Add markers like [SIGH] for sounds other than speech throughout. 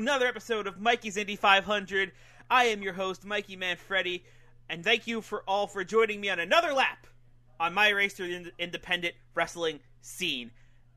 Another episode of Mikey's Indy 500. I am your host, Mikey Manfredi, and thank you for all for joining me on another lap on my race through the independent wrestling scene.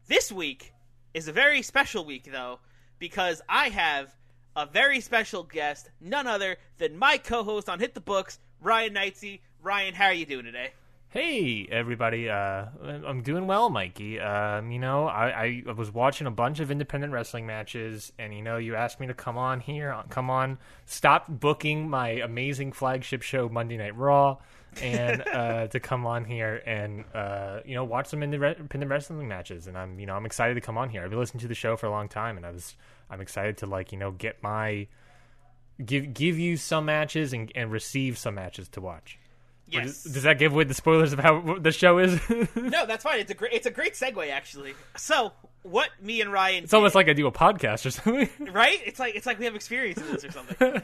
This week is a very special week, though, because I have a very special guest, none other than my co-host on Hit the Books, Ryan Knightsey. Ryan, how are you doing today? Hey, everybody. Uh, I'm doing well, Mikey. Um, you know, I, I was watching a bunch of independent wrestling matches, and, you know, you asked me to come on here. Come on. Stop booking my amazing flagship show, Monday Night Raw, and uh, [LAUGHS] to come on here and, uh, you know, watch some independent wrestling matches. And I'm, you know, I'm excited to come on here. I've been listening to the show for a long time, and I was, I'm excited to, like, you know, get my, give, give you some matches and, and receive some matches to watch. Yes. Does that give away the spoilers of how the show is? [LAUGHS] no, that's fine. It's a great. It's a great segue, actually. So, what me and Ryan? It's almost like I do a podcast or something. [LAUGHS] right? It's like it's like we have experience in this or something.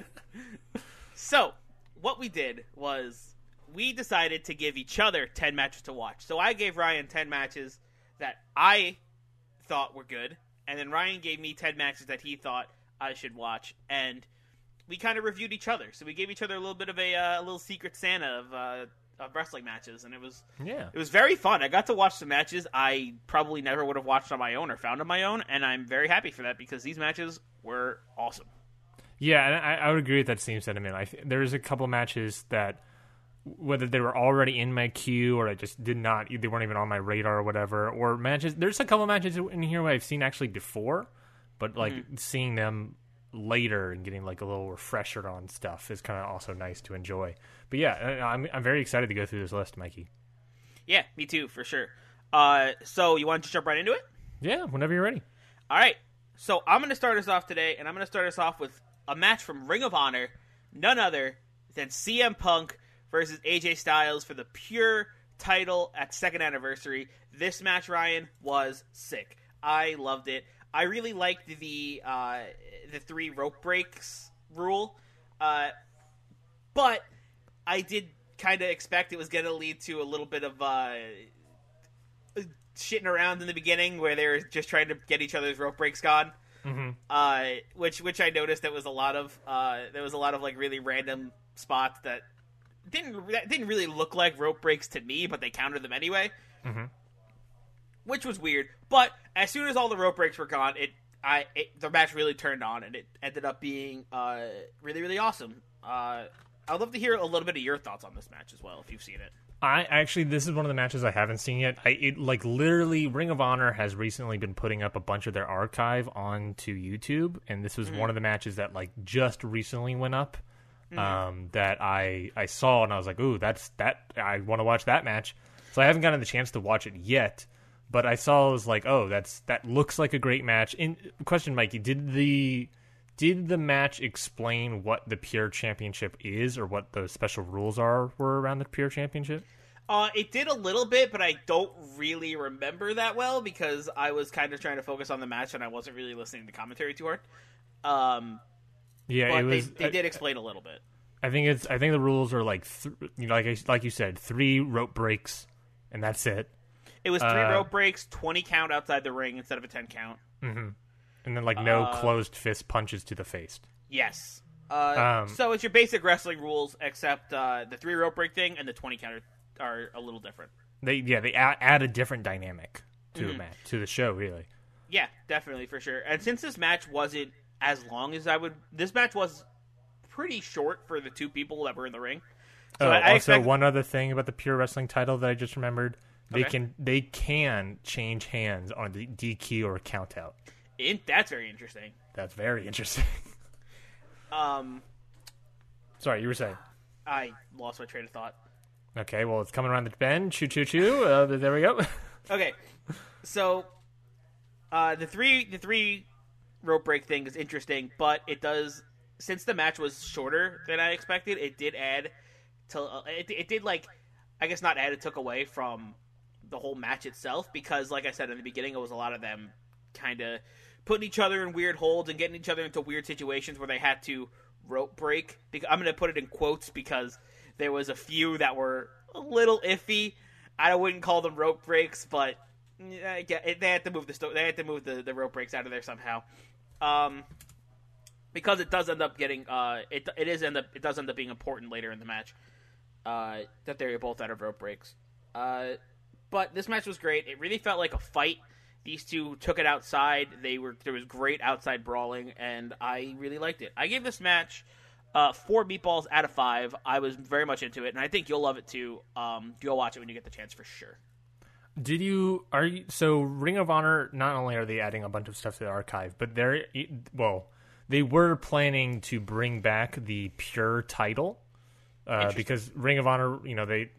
[LAUGHS] so, what we did was we decided to give each other ten matches to watch. So I gave Ryan ten matches that I thought were good, and then Ryan gave me ten matches that he thought I should watch, and we kind of reviewed each other. So we gave each other a little bit of a, uh, a little secret Santa of. Uh, of wrestling matches, and it was Yeah. it was very fun. I got to watch some matches I probably never would have watched on my own or found on my own, and I'm very happy for that because these matches were awesome. Yeah, and I, I would agree with that same sentiment. I th- there's a couple of matches that whether they were already in my queue or I just did not, they weren't even on my radar or whatever. Or matches, there's a couple of matches in here where I've seen actually before, but like seeing them later and getting like a little refresher on stuff is kind of also nice to enjoy. But yeah, I'm I'm very excited to go through this list, Mikey. Yeah, me too, for sure. Uh, so you want to jump right into it? Yeah, whenever you're ready. All right. So I'm going to start us off today, and I'm going to start us off with a match from Ring of Honor, none other than CM Punk versus AJ Styles for the pure title at second anniversary. This match, Ryan, was sick. I loved it. I really liked the uh, the three rope breaks rule, uh, but I did kind of expect it was going to lead to a little bit of uh, shitting around in the beginning where they were just trying to get each other's rope breaks gone. Mm-hmm. Uh, which which I noticed that was a lot of uh, there was a lot of like really random spots that didn't that didn't really look like rope breaks to me, but they counted them anyway. Mm-hmm. Which was weird. But as soon as all the rope breaks were gone, it I it, the match really turned on, and it ended up being uh, really really awesome. Uh, I'd love to hear a little bit of your thoughts on this match as well, if you've seen it. I actually, this is one of the matches I haven't seen yet. I it like literally, Ring of Honor has recently been putting up a bunch of their archive onto YouTube, and this was one of the matches that like just recently went up. Um, that I I saw and I was like, ooh, that's that I want to watch that match. So I haven't gotten the chance to watch it yet, but I saw it was like, oh, that's that looks like a great match. In question, Mikey, did the did the match explain what the Pure Championship is, or what the special rules are were around the Pure Championship? Uh, it did a little bit, but I don't really remember that well because I was kind of trying to focus on the match and I wasn't really listening to commentary too hard. Um, Yeah, was. they, they did explain a little bit. I think it's. I think the rules are like, th- you know, like I, like you said, three rope breaks, and that's it. It was three Uh, rope breaks, twenty count outside the ring instead of a ten count. And then like no Uh, closed fist punches to the face. Yes. Uh, Um, so it's your basic wrestling rules, except uh, the three rope break thing and the twenty count are, are a little different. They yeah they add, add a different dynamic to Mm-hmm. the match to the show really. Yeah, definitely for sure. And since this match wasn't as long as I would, this match was pretty short for the two people that were in the ring. So oh, I, I also expect, one other thing about the pure wrestling title that I just remembered: they Okay. can they can change hands on the DQ or count out. in, that's very interesting. That's very interesting. [LAUGHS] Um, Sorry, you were saying. I lost my train of thought. Okay, well, it's coming around the bend. Choo choo choo. Uh, there we go. [LAUGHS] Okay, so uh, the three the three rope break thing is interesting, but it does since the match was shorter than I expected, it did add to uh, it, it did like I guess not add it took away from the whole match itself because like I said in the beginning, it was a lot of them kind of putting each other in weird holds and getting each other into weird situations where they had to rope break. I'm going to put it in quotes because there was a few that were a little iffy. I wouldn't call them rope breaks, but yeah, they had to move the they had to move the, the rope breaks out of there somehow. Um, because it does end up getting uh it it is end up it does end up being important later in the match. Uh, that they're both out of rope breaks. Uh, but this match was great. It really felt like a fight. These two took it outside. They were there was great outside brawling, and I really liked it. I gave this match uh, four meatballs out of five. I was very much into it, and I think you'll love it too. Um, go watch it when you get the chance for sure. Did you are you so Ring of Honor? Not only are they adding a bunch of stuff to the archive, but they're well, they were planning to bring back the pure title uh, because Ring of Honor, you know, they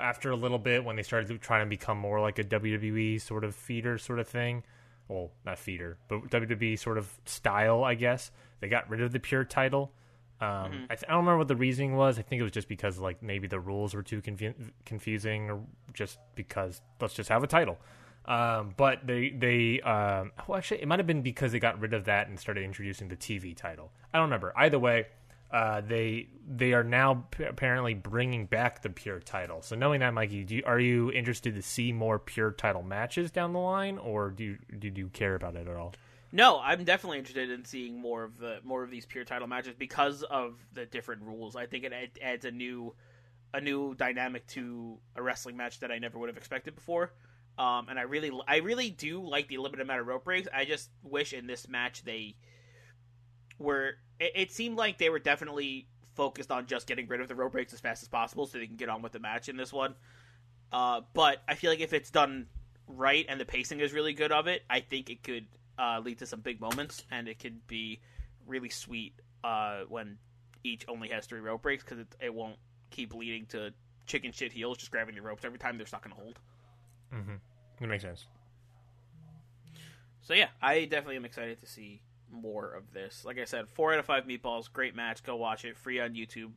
after a little bit when they started trying to become more like a WWE sort of feeder sort of thing. Well, not feeder, but WWE sort of style, I guess. They got rid of the pure title. Um, I, th- I don't remember what the reasoning was. I think it was just because like maybe the rules were too confu- confusing, or just because let's just have a title. Um, but they they um, well actually it might have been because they got rid of that and started introducing the TV title. I don't remember. Either way, uh, they they are now p- apparently bringing back the pure title. So knowing that, Mikey, you, are you interested to see more pure title matches down the line, or do you, did you care about it at all? No, I'm definitely interested in seeing more of the more of these pure title matches because of the different rules. I think it ad- adds a new a new dynamic to a wrestling match that I never would have expected before. Um, and I really I really do like the limited amount of rope breaks. I just wish in this match they were it, it seemed like they were definitely focused on just getting rid of the rope breaks as fast as possible so they can get on with the match in this one. Uh, but I feel like if it's done right and the pacing is really good of it, I think it could uh, lead to some big moments and it could be really sweet uh, when each only has three rope breaks because it, it won't keep leading to chicken shit heels just grabbing the ropes every time they're stuck in a hold. That makes sense. So yeah, I definitely am excited to see more of this. Like I said, four out of five meatballs, great match. Go watch it, free on YouTube.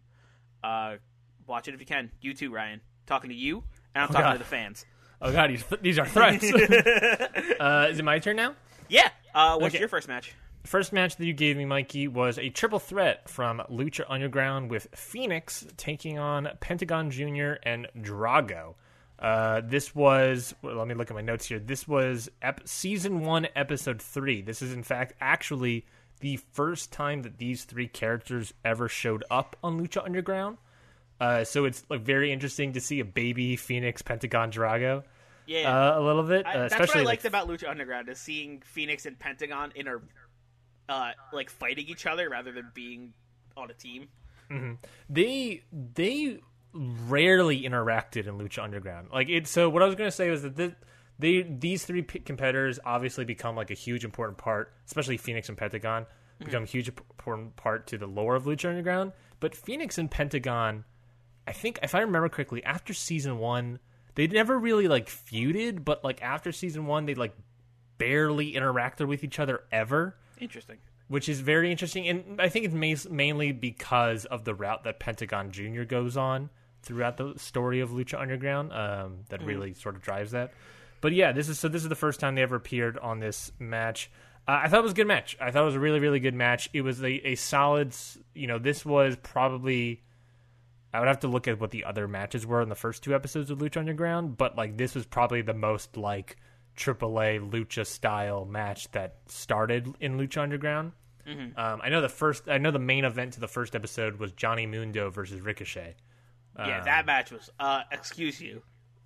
Uh, watch it if you can. You too, Ryan. Talking to you, and I'm talking God. to the fans. Oh god, these, these are threats. [LAUGHS] uh, is it my turn now? Yeah. Uh, what's Okay. your first match? First match that you gave me, Mikey, was a triple threat from Lucha Underground with Phoenix taking on Pentagon Jr. and Drago. Uh, this was, well, let me look at my notes here. This was ep- season one, episode three. This is, in fact, actually the first time that these three characters ever showed up on Lucha Underground. Uh, so it's like very interesting to see a baby Phoenix Pentagon Drago. Yeah. Uh, a little bit, I, uh, that's what I like, liked about Lucha Underground is seeing Phoenix and Pentagon in a uh, like fighting each other rather than being on a team. they they rarely interacted in Lucha Underground. Like it. So what I was going to say was that this, they these three p- competitors obviously become like a huge important part, especially Phoenix and Pentagon mm-hmm. become a huge important part to the lore of Lucha Underground. But Phoenix and Pentagon, I think if I remember correctly, after season one, they never really like feuded, but like after season one, they like barely interacted with each other ever Interesting. which is very interesting. And I think it's mainly because of the route that Pentagon Jr. goes on throughout the story of Lucha Underground um, that really sort of drives that. But yeah, this is so. This is the first time they ever appeared on this match. Uh, I thought it was a good match. I thought it was a really, really good match. It was a, a solid. You know, this was probably. I would have to look at what the other matches were in the first two episodes of Lucha Underground, but like this was probably the most like AAA Lucha style match that started in Lucha Underground. Um, I know the first. I know the main event to the first episode was Johnny Mundo versus Ricochet. Yeah, that match was. Uh, excuse you.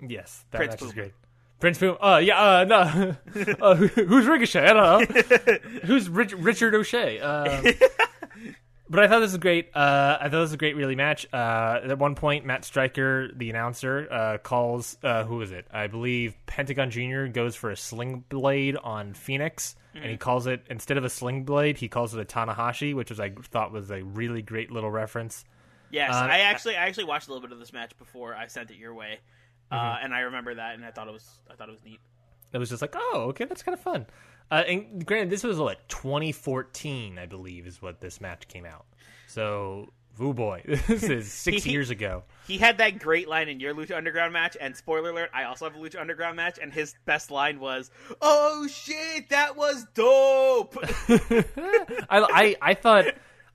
Yes, that Prince match is Puma. great. Prince Puma. Uh, yeah. Uh, no. [LAUGHS] uh, who- who's Ricochet? I don't know. [LAUGHS] who's Rich, Richard O'Shea? Um, [LAUGHS] but I thought this was great. Uh, I thought this was a great, really match. Uh, at one point, Matt Striker, the announcer, uh, calls uh, who is it? I believe Pentagon Junior goes for a sling blade on Phoenix, and he calls it instead of a sling blade, he calls it a Tanahashi, which was I thought was a really great little reference. Yes, Uh, I actually I actually watched a little bit of this match before I sent it your way, uh, Mm-hmm. and I remember that, and I thought it was I thought it was neat. It was just like, oh, okay, that's kind of fun. Uh, and granted, this was what 2014, I believe, is what this match came out. So, oh boy, [LAUGHS] this is [LAUGHS] six He- years ago. He had that great line in your Lucha Underground match, and spoiler alert, I also have a Lucha Underground match, and his best line was, "Oh shit, that was dope." I, [LAUGHS] I, I thought.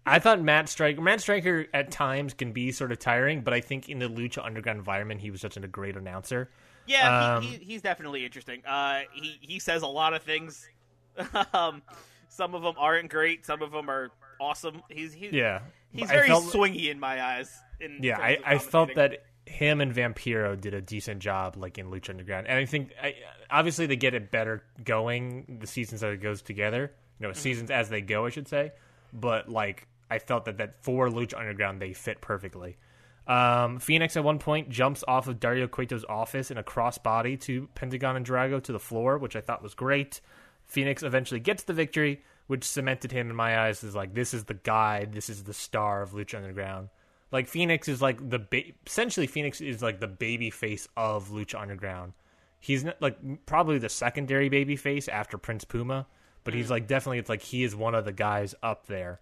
I thought Matt Striker Matt Striker at times can be sort of tiring, but I think in the Lucha Underground environment, he was such a great announcer. yeah, Um, he, he, he's definitely interesting. Uh, he he says a lot of things. [LAUGHS] um, some of them aren't great. Some of them are awesome. He's he, Yeah, he's very felt- swingy in my eyes. In Yeah, I, I felt that him and Vampiro did a decent job, like in Lucha Underground, and I think I, obviously they get it better going the seasons as it goes together. You know, seasons as they go, I should say. But like, I felt that that for Lucha Underground they fit perfectly. Um, Phoenix at one point jumps off of Dario Cueto's office in a crossbody to Pentagon and Drago to the floor, which I thought was great. Phoenix eventually gets the victory, which cemented him in my eyes as like this is the guy, this is the star of Lucha Underground. Like Phoenix is like the ba- essentially Phoenix is like the baby face of Lucha Underground. He's not like probably the secondary baby face after Prince Puma, but he's like definitely it's like he is one of the guys up there.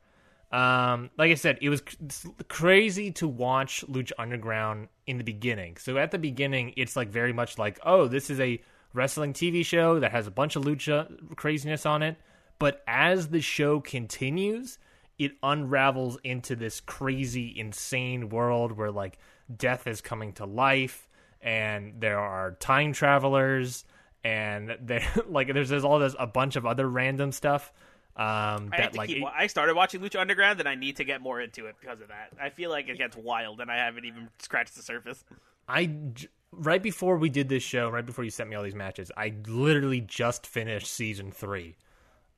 Um, like I said, it was c- crazy to watch Lucha Underground in the beginning. So at the beginning, it's like very much like, oh, this is a wrestling TV show that has a bunch of lucha craziness on it. But as the show continues, it unravels into this crazy, insane world where like death is coming to life, and there are time travelers, and [LAUGHS] there like there's, there's all this a bunch of other random stuff. Um, I, that to like keep, it- I started watching Lucha Underground, and I need to get more into it because of that. I feel like it gets wild, and I haven't even scratched the surface. I right before we did this show, right before you sent me all these matches, I literally just finished season three.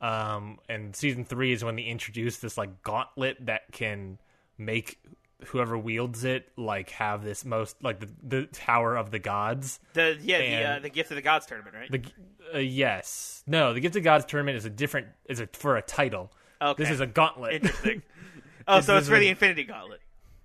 Um, and season three is when they introduced this like gauntlet that can make whoever wields it like have this most like the, the tower of the gods. The yeah, the uh, the Gift of the Gods tournament, right? The uh, yes, no, the Gift of the Gods tournament is a different is a for a title. Okay. This is a gauntlet. Interesting. [LAUGHS] oh, so it's for is the Infinity Gauntlet.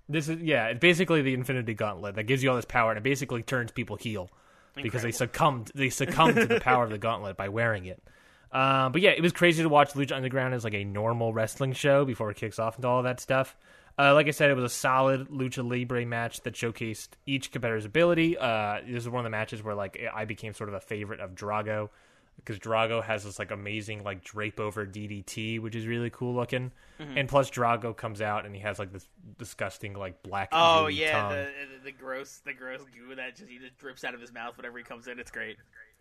This is yeah, it's basically the Infinity Gauntlet that gives you all this power, and it basically turns people heel because they Incredible. succumbed they succumb to the power of the Gauntlet by wearing it. Uh, but yeah, it was crazy to watch Lucha Underground as like a normal wrestling show before it kicks off into all that stuff. Uh, like I said, it was a solid lucha libre match that showcased each competitor's ability. Uh, this is one of the matches where like I became sort of a favorite of Drago because Drago has this like amazing like drape over DDT, which is really cool looking. Mm-hmm. And plus, Drago comes out and he has like this disgusting like black. Oh yeah, the, the the gross the gross goo that just he just drips out of his mouth whenever he comes in. It's great. It's great.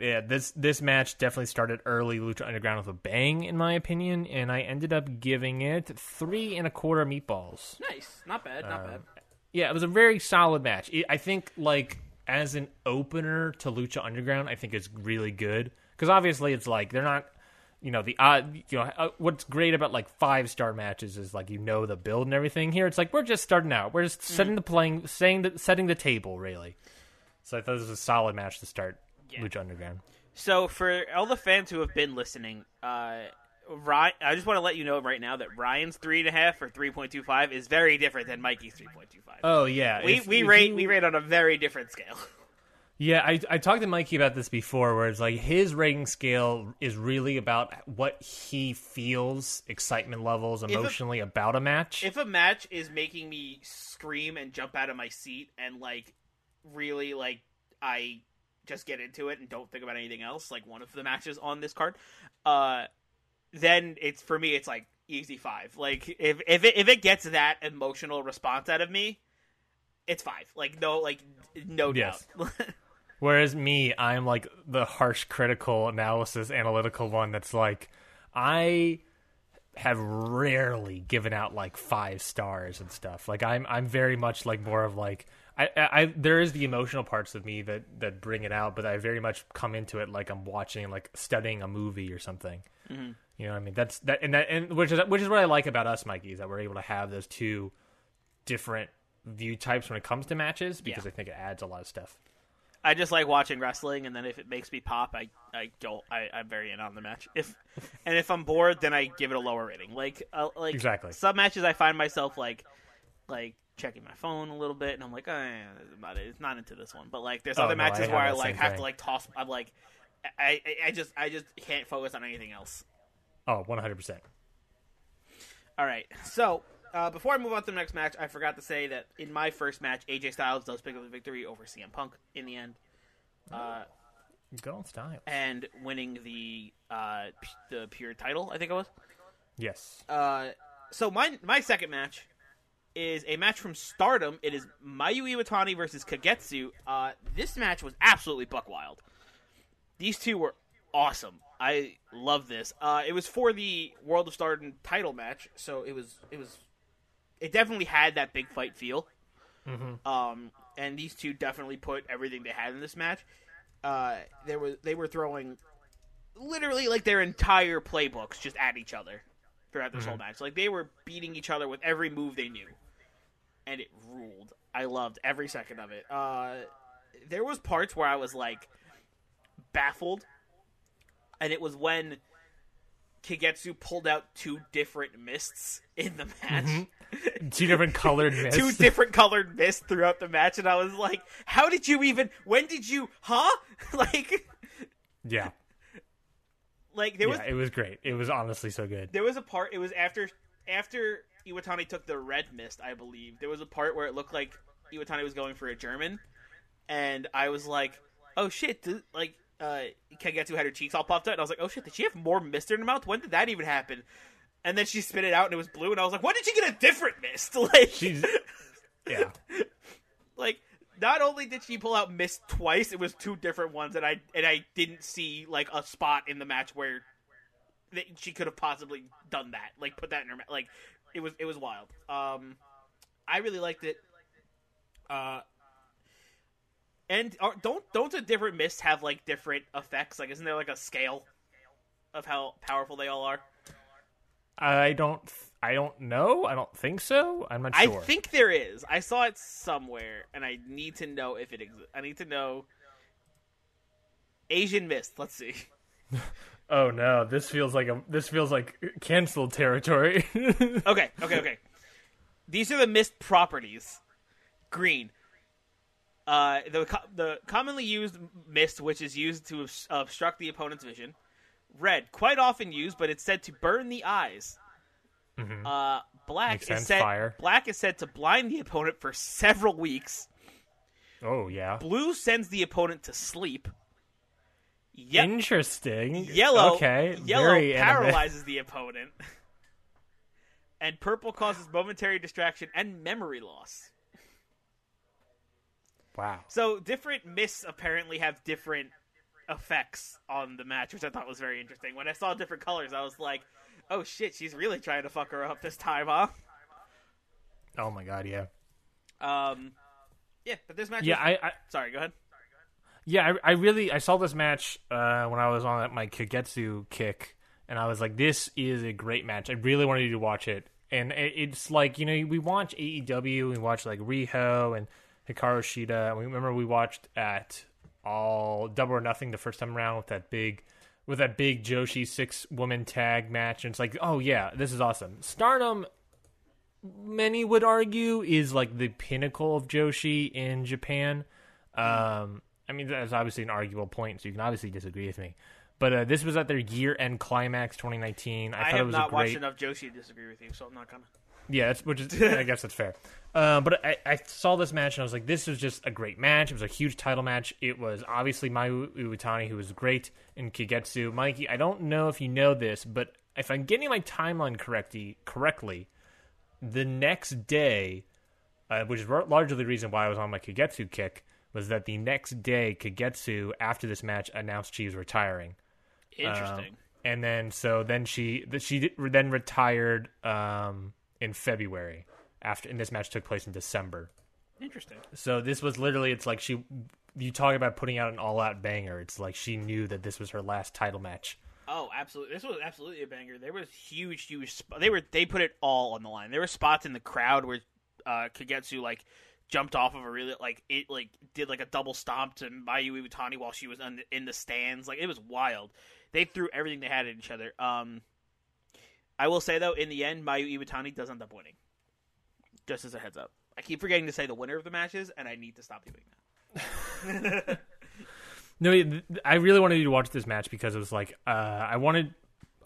Yeah, this this match definitely started early Lucha Underground with a bang, in my opinion, and I ended up giving it three and a quarter meatballs. Nice, not bad, not bad. Yeah, it was a very solid match. It, I think like as an opener to Lucha Underground, I think it's really good because obviously it's like they're not, you know, the odd. You know, uh, what's great about like five star matches is like you know the build and everything. Here, it's like we're just starting out. We're just setting the playing, saying the, setting the table really. So I thought this was a solid match to start Lucha Underground. So for all the fans who have been listening, uh, Ryan, I just want to let you know right now that Ryan's three and a half or three point two five is very different than Mikey's three point two five. Oh yeah, we If- we if rate you- we rate on a very different scale. [LAUGHS] Yeah, I I talked to Mikey about this before, where it's like his rating scale is really about what he feels, excitement levels, a- emotionally about a match. if a match is making me scream and jump out of my seat and like really like I just get into it and don't think about anything else, like one of the matches on this card, uh, then it's for me it's like easy five. Like if if it if it gets that emotional response out of me, it's five. Like no like no Yes. doubt. [LAUGHS] Whereas me, I'm like the harsh, critical, analysis, analytical one. That's like, I have rarely given out like five stars and stuff. Like I'm I'm very much like more of like I, I there is the emotional parts of me that that bring it out, but I very much come into it like I'm watching like studying a movie or something. Mm-hmm. You know what I mean? That's that and that and which is which is what I like about us, Mikey, is that we're able to have those two different view types when it comes to matches because Yeah. I think it adds a lot of stuff. I just like watching wrestling, and then if it makes me pop, I I go I I'm very in on the match. If [LAUGHS] and if I'm bored, then I give it a lower rating. Like uh, like Exactly. some matches, I find myself like like checking my phone a little bit, and I'm like, oh, yeah, about it. It's not into this one. But like, there's Oh, other no, matches have where I like have to like toss. I'm like, I, I I just I just can't focus on anything else. Oh, 100%. All right, so. Uh, before I move on to the next match, I forgot to say that in my first match, AJ Styles does pick up the victory over CM Punk in the end. Uh, Go on style. and winning the uh, p- the pure title. I think it was. Yes. Uh, so my my second match is a match from Stardom. It is Mayu Iwatani versus Kagetsu. Uh, this match was absolutely buck wild. These two were awesome. I love this. Uh, it was for the World of Stardom title match, so it was it was it definitely had that big fight feel. Um, and these two definitely put everything they had in this match. Uh, there was they were throwing literally like their entire playbooks just at each other throughout this whole match. Like they were beating each other with every move they knew, and it ruled. I loved every second of it. Uh, there was parts where I was like baffled, and it was when Kagetsu pulled out two different mists in the match. Mm-hmm. Two different [LAUGHS] colored mists. Two different colored mists throughout the match, and I was like, "How did you even? When did you? Huh? [LAUGHS] like, Yeah. like there was yeah, it was great. It was honestly so good. there was a part it was after after Iwatani took the red mist, I believe. There was a part where it looked like Iwatani was going for a German and I was like, "Oh shit, like uh Kagetsu had her cheeks all puffed up, And I was like, "Oh shit, did she have more mist in her mouth? When did that even happen?" And then she spit it out and it was blue and I was like, "When did she get a different mist?" [LAUGHS] Like She's yeah. [LAUGHS] like not only did she pull out mist twice, it was two different ones, and I and I didn't see like a spot in the match where that she could have possibly done that, like put that in her ma- like it was it was wild. Um, I really liked it. Uh, and are, don't don't the different mists have like different effects? Like, isn't there like a scale of how powerful they all are? I don't I don't know. I don't think so. I'm not sure. I think there is. I saw it somewhere, and I need to know if it exists. I need to know. Asian Mist. Let's see. [LAUGHS] Oh no, this feels like a this feels like canceled territory. [LAUGHS] Okay, okay, okay. These are the mist properties. Green. Uh, the the commonly used mist, which is used to obstruct the opponent's vision. Red, quite often used, but it's said to burn the eyes. Uh, black Makes is said fire. black is said to blind the opponent for several weeks. oh yeah. Blue sends the opponent to sleep. Ye- Interesting. Yellow, Okay. yellow Very anime. paralyzes [LAUGHS] the opponent, and purple causes momentary distraction and memory loss. Wow. So different mists apparently have different effects on the match, which I thought was very interesting. When I saw different colors, I was like, "Oh shit, she's really trying to fuck her up this time, huh?" Oh my god. Yeah. Um, yeah, but this match. Yeah. was- I, I sorry, go ahead. yeah. I, I really I saw this match uh, when I was on my Kagetsu kick, and I was like, this is a great match. I really wanted you to watch it, and it, it's like you know we watch AEW, we watch like Riho and Hikaru Shida. We remember we watched at all Double or Nothing the first time around with that big. With that big Joshi six woman tag match, and it's like, oh yeah, this is awesome. Stardom many would argue is like the pinnacle of Joshi in Japan. Um, I mean, that's obviously an arguable point, so you can obviously disagree with me. But uh, this was at their year-end climax, 2019. I, I, thought it have was not a great. watched enough Joshi to disagree with you, so I'm not gonna. Yeah, that's which is [LAUGHS] I guess that's fair. Uh, but I, I saw this match and I was like, this was just a great match. It was a huge title match. It was obviously Mayu Iwatani who was great in Kagetsu. Mikey, I don't know if you know this, but if I'm getting my timeline correctly, correctly, the next day, uh, which is r- largely the reason why I was on my Kagetsu kick, was that the next day Kagetsu after this match announced she was retiring. Um, Interesting. and then so then she she then retired um, in February after and this match took place in December. Interesting. So this was literally it's like she you talk about putting out an all out banger. It's like she knew that this was her last title match. Oh, absolutely! This was absolutely a banger. There was huge, huge. Sp- they were they put it all on the line. There were spots in the crowd where uh, Kagetsu like jumped off of a really like it like did like a double stomp to Mayu Iwatani while she was on, in the stands. Like it was wild. They threw everything they had at each other. Um, I will say though, in the end, Mayu Iwatani does end up winning. Just as a heads up, I keep forgetting to say the winner of the matches, and I need to stop doing that. [LAUGHS] No, I really wanted you to watch this match because it was like uh, I wanted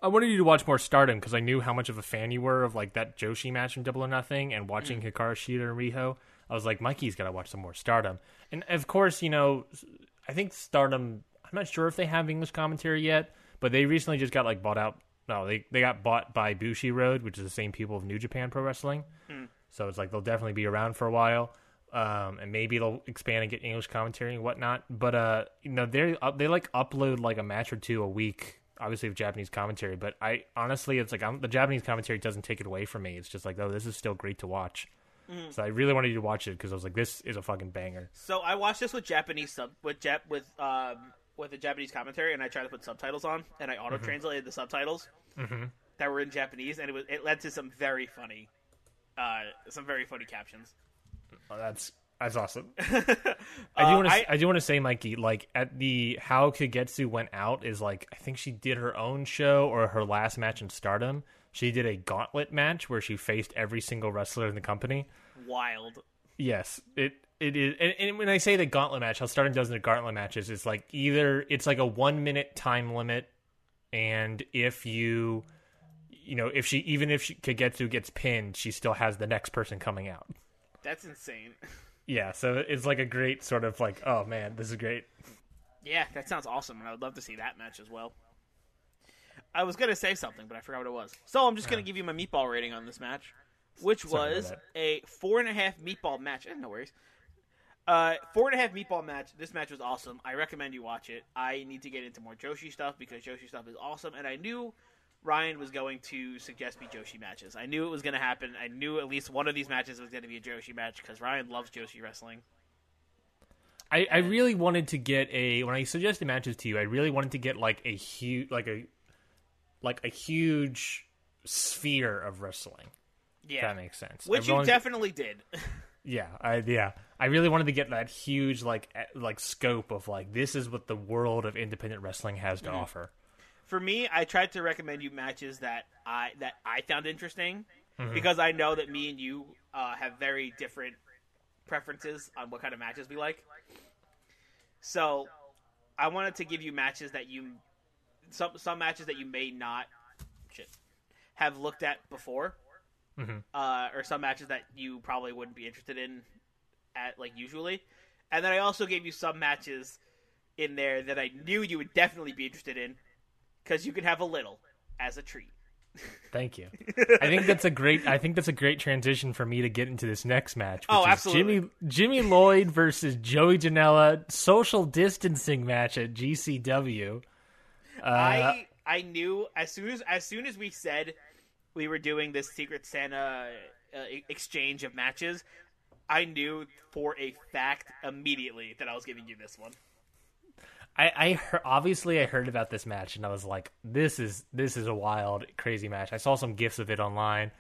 I wanted you to watch more Stardom because I knew how much of a fan you were of like that Joshi match from Double or Nothing and watching Hikaru Shida and Riho. I was like, Mikey's got to watch some more Stardom, and of course, you know, I think Stardom. I'm not sure if they have English commentary yet, but they recently just got like bought out. No, they they got bought by Bushiroad, which is the same people of New Japan Pro Wrestling. So it's like they'll definitely be around for a while. Um, and maybe they'll expand and get English commentary and whatnot. But uh, you know, they are they like upload like a match or two a week, obviously with Japanese commentary. But I honestly, it's like I'm, the Japanese commentary doesn't take it away from me. It's just like, oh, this is still great to watch. So I really wanted you to watch it because I was like, this is a fucking banger. So I watched this with Japanese sub with Jap with um with the Japanese commentary, and I tried to put subtitles on, and I auto translated the subtitles that were in Japanese, and it was it led to some very funny, uh, some very funny captions. Oh, that's that's awesome. [LAUGHS] I Uh, do want to I- I, do want to say, Mikey, like at the how Kagetsu went out is like I think she did her own show or her last match in Stardom. She did a gauntlet match where she faced every single wrestler in the company. Wild. Yes, it it is. And, and when I say the gauntlet match, how Stardom does in the gauntlet matches is like either it's like a one minute time limit, and if you, you know, if she even if she Kagetsu gets pinned, she still has the next person coming out. That's insane. Yeah, so it's like a great sort of like, oh man, this is great. yeah, that sounds awesome, and I would love to see that match as well. I was gonna say something, but I forgot what it was. So I'm just gonna give you my meatball rating on this match, which was a four and a half meatball match. Eh, no worries. Uh, four and a half meatball match. This match was awesome. I recommend you watch it. I need to get into more Joshi stuff because Joshi stuff is awesome, and I knew Ryan was going to suggest me Joshi matches. I knew it was going to happen. I knew at least one of these matches was going to be a Joshi match because Ryan loves Joshi wrestling. I, I really wanted to get a when I suggested matches to you, I really wanted to get like a huge like a like a huge sphere of wrestling. If Yeah, that makes sense. which you definitely did. [LAUGHS] Yeah, I yeah. I really wanted to get that huge like like scope of like this is what the world of independent wrestling has to mm. offer. For me, I tried to recommend you matches that I that I found interesting Mm-hmm. because I know that me and you uh, have very different preferences on what kind of matches we like. So, I wanted to give you matches that you some some matches that you may not shit, have looked at before, Mm-hmm. uh, or some matches that you probably wouldn't be interested in at like usually. And then I also gave you some matches in there that I knew you would definitely be interested in because you can have a little as a treat. Thank you. [LAUGHS] I think that's a great. I think that's a great transition for me to get into this next match. Which Oh, is absolutely. Jimmy Jimmy Lloyd versus Joey Janela social distancing match at GCW. Uh, I I knew as soon as as soon as we said we were doing this Secret Santa uh, exchange of matches, I knew for a fact immediately that I was giving you this one. I, I obviously I heard about this match and I was like, this is this is a wild, crazy match. I saw some gifs of it online,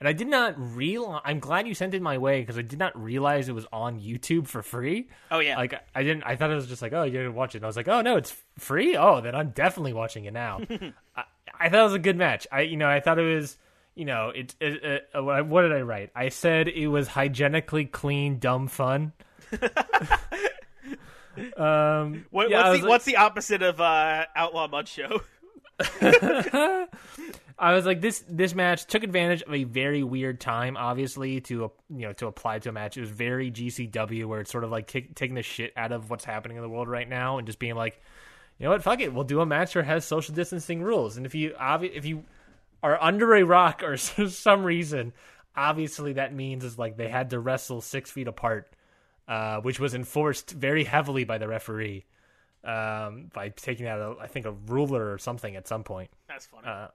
and I did not realize. I'm glad you sent it my way because I did not realize it was on YouTube for free. Oh, yeah. like I didn't. I thought it was just like, oh, you're gonna watch it. And I was like, oh no, it's free. Oh, then I'm definitely watching it now. [LAUGHS] I, I thought it was a good match. I you know I thought it was. You know, it, it, uh, what what did I write? I said it was hygienically clean, dumb fun. [LAUGHS] um, What, yeah, what's, the, like- what's the opposite of uh, Outlaw Mud Show? [LAUGHS] I was like, this this match took advantage of a very weird time, obviously, to you know to apply to a match. It was very GCW, where it's sort of like kick, taking the shit out of what's happening in the world right now, and just being like, you know what, fuck it, we'll do a match that has social distancing rules. And if you obvi- if you are under a rock or [LAUGHS] some reason, obviously that means is like they had to wrestle six feet apart, uh, which was enforced very heavily by the referee um, by taking out, a, I think, a ruler or something at some point. That's funny. Uh,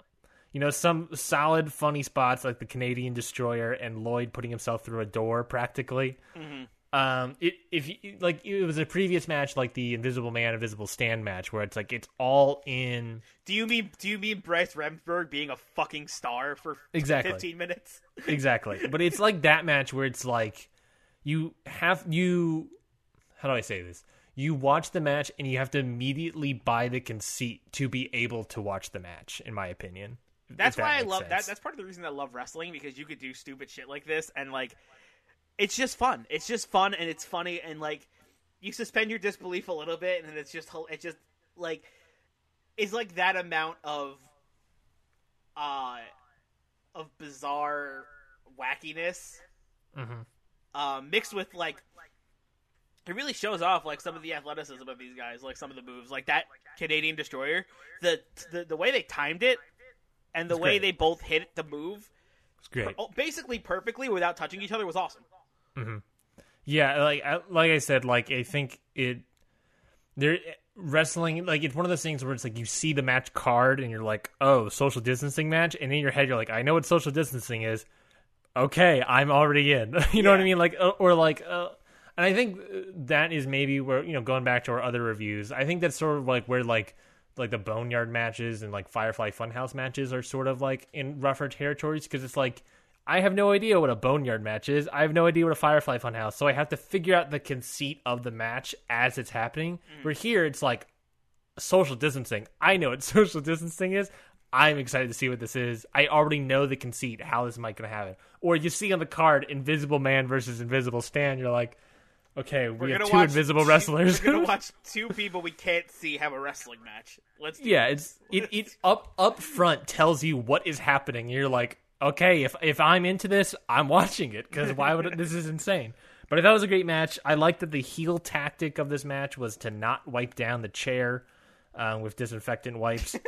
you know, some solid, funny spots like the Canadian Destroyer and Lloyd putting himself through a door practically. Mm-hmm. Um, it, if you, like it was a previous match like the Invisible Man, Invisible Stan match where it's like it's all in do you mean do you mean Bryce Remsburg being a fucking star for Exactly. 15 minutes? [LAUGHS] exactly, but it's like that match where it's like you have you how do I say this? You watch the match and you have to immediately buy the conceit to be able to watch the match. In my opinion, That's that why I love that. That's part of the reason I love wrestling because you could do stupid shit like this and like it's just fun. It's just fun and it's funny and like you suspend your disbelief a little bit and then it's just it's just like it's like that amount of uh of bizarre wackiness Mhm. Um, mixed with like it really shows off like some of the athleticism of these guys, like some of the moves, like that Canadian destroyer. The the, the way they timed it and the It's way great. they both hit the move It's great. oh, basically perfectly without touching each other was awesome. Yeah, like I, like I said, like I think it there wrestling like it's one of those things where it's like you see the match card and you're like, oh, social distancing match, and in your head you're like, I know what social distancing is. Okay, I'm already in. [LAUGHS] you know what I mean? Like uh, or like, uh, and I think uh, that is maybe where you know going back to our other reviews. I think that's sort of like where like like the boneyard matches and like Firefly Funhouse matches are sort of like in rougher territories because it's like I have no idea what a boneyard match is. I have no idea what a Firefly Funhouse. So I have to figure out the conceit of the match as it's happening. Where here it's like social distancing. I know what [LAUGHS] social distancing is. I'm excited to see what this is. I already know the conceit, how this might gonna happen. Or you see on the card Invisible Man versus Invisible Stan, you're like, okay, we have two invisible two- wrestlers. We're gonna [LAUGHS] watch two people we can't see have a wrestling match. Let's yeah, it's it, it up up front tells you what is happening. You're like, okay, if if I'm into this, I'm watching it because why would it, this is insane. But I thought it was a great match. I like that the heel tactic of this match was to not wipe down the chair um, with disinfectant wipes. [LAUGHS]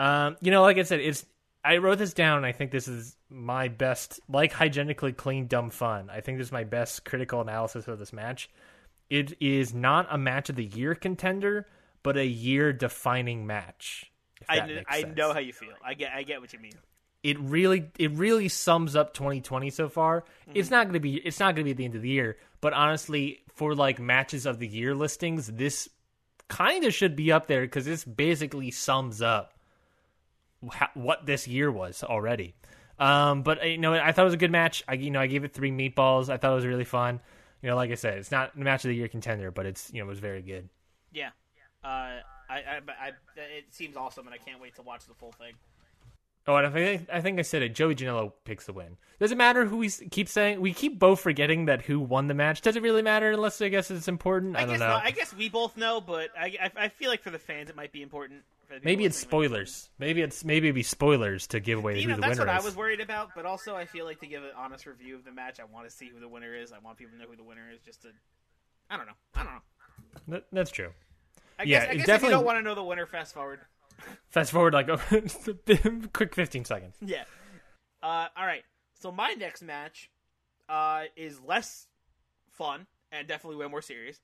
um, you know, like I said, it's I wrote this down. and I think this is my best, like hygienically clean, dumb fun. I think this is my best critical analysis of this match. It is not a match of the year contender, but a year defining match. I, that kn- makes I sense. know how you feel. I get I get what you mean. it really it really sums up 2020 so far. Mm-hmm. It's not to be it's not going to be at the end of the year, but honestly, for like matches of the year listings, this kind of should be up there because this basically sums up wha- what this year was already. Um, but uh, you know, I thought it was a good match. I you know I gave it three meatballs. I thought it was really fun. You know, like I said, it's not a match of the year contender, but it's you know it was very good. Yeah. Uh, I, I, I, it seems awesome, and I can't wait to watch the full thing. Oh, and I think I think I said it. Joey Janela picks the win. Does it matter who we keep saying? We keep both forgetting that who won the match. Does it really matter? Unless I guess it's important. I, I, don't guess know. not- I guess we both know, but I, I, I feel like for the fans it might be important. For the people maybe it's listening, it might be spoilers. Maybe it's maybe it'd be spoilers to give away You who know, the that's winner what I was worried about, but also I feel like to give an honest review of the match, I want to see who the winner is. I want people to know who the winner is, just to. I don't know. I don't know. That- that's true. I Yeah, guess, I guess if you don't want to know the winner, fast forward. [LAUGHS] Fast forward like a [LAUGHS] quick fifteen seconds. Yeah. Uh, all right. So my next match uh, is less fun and definitely way more serious.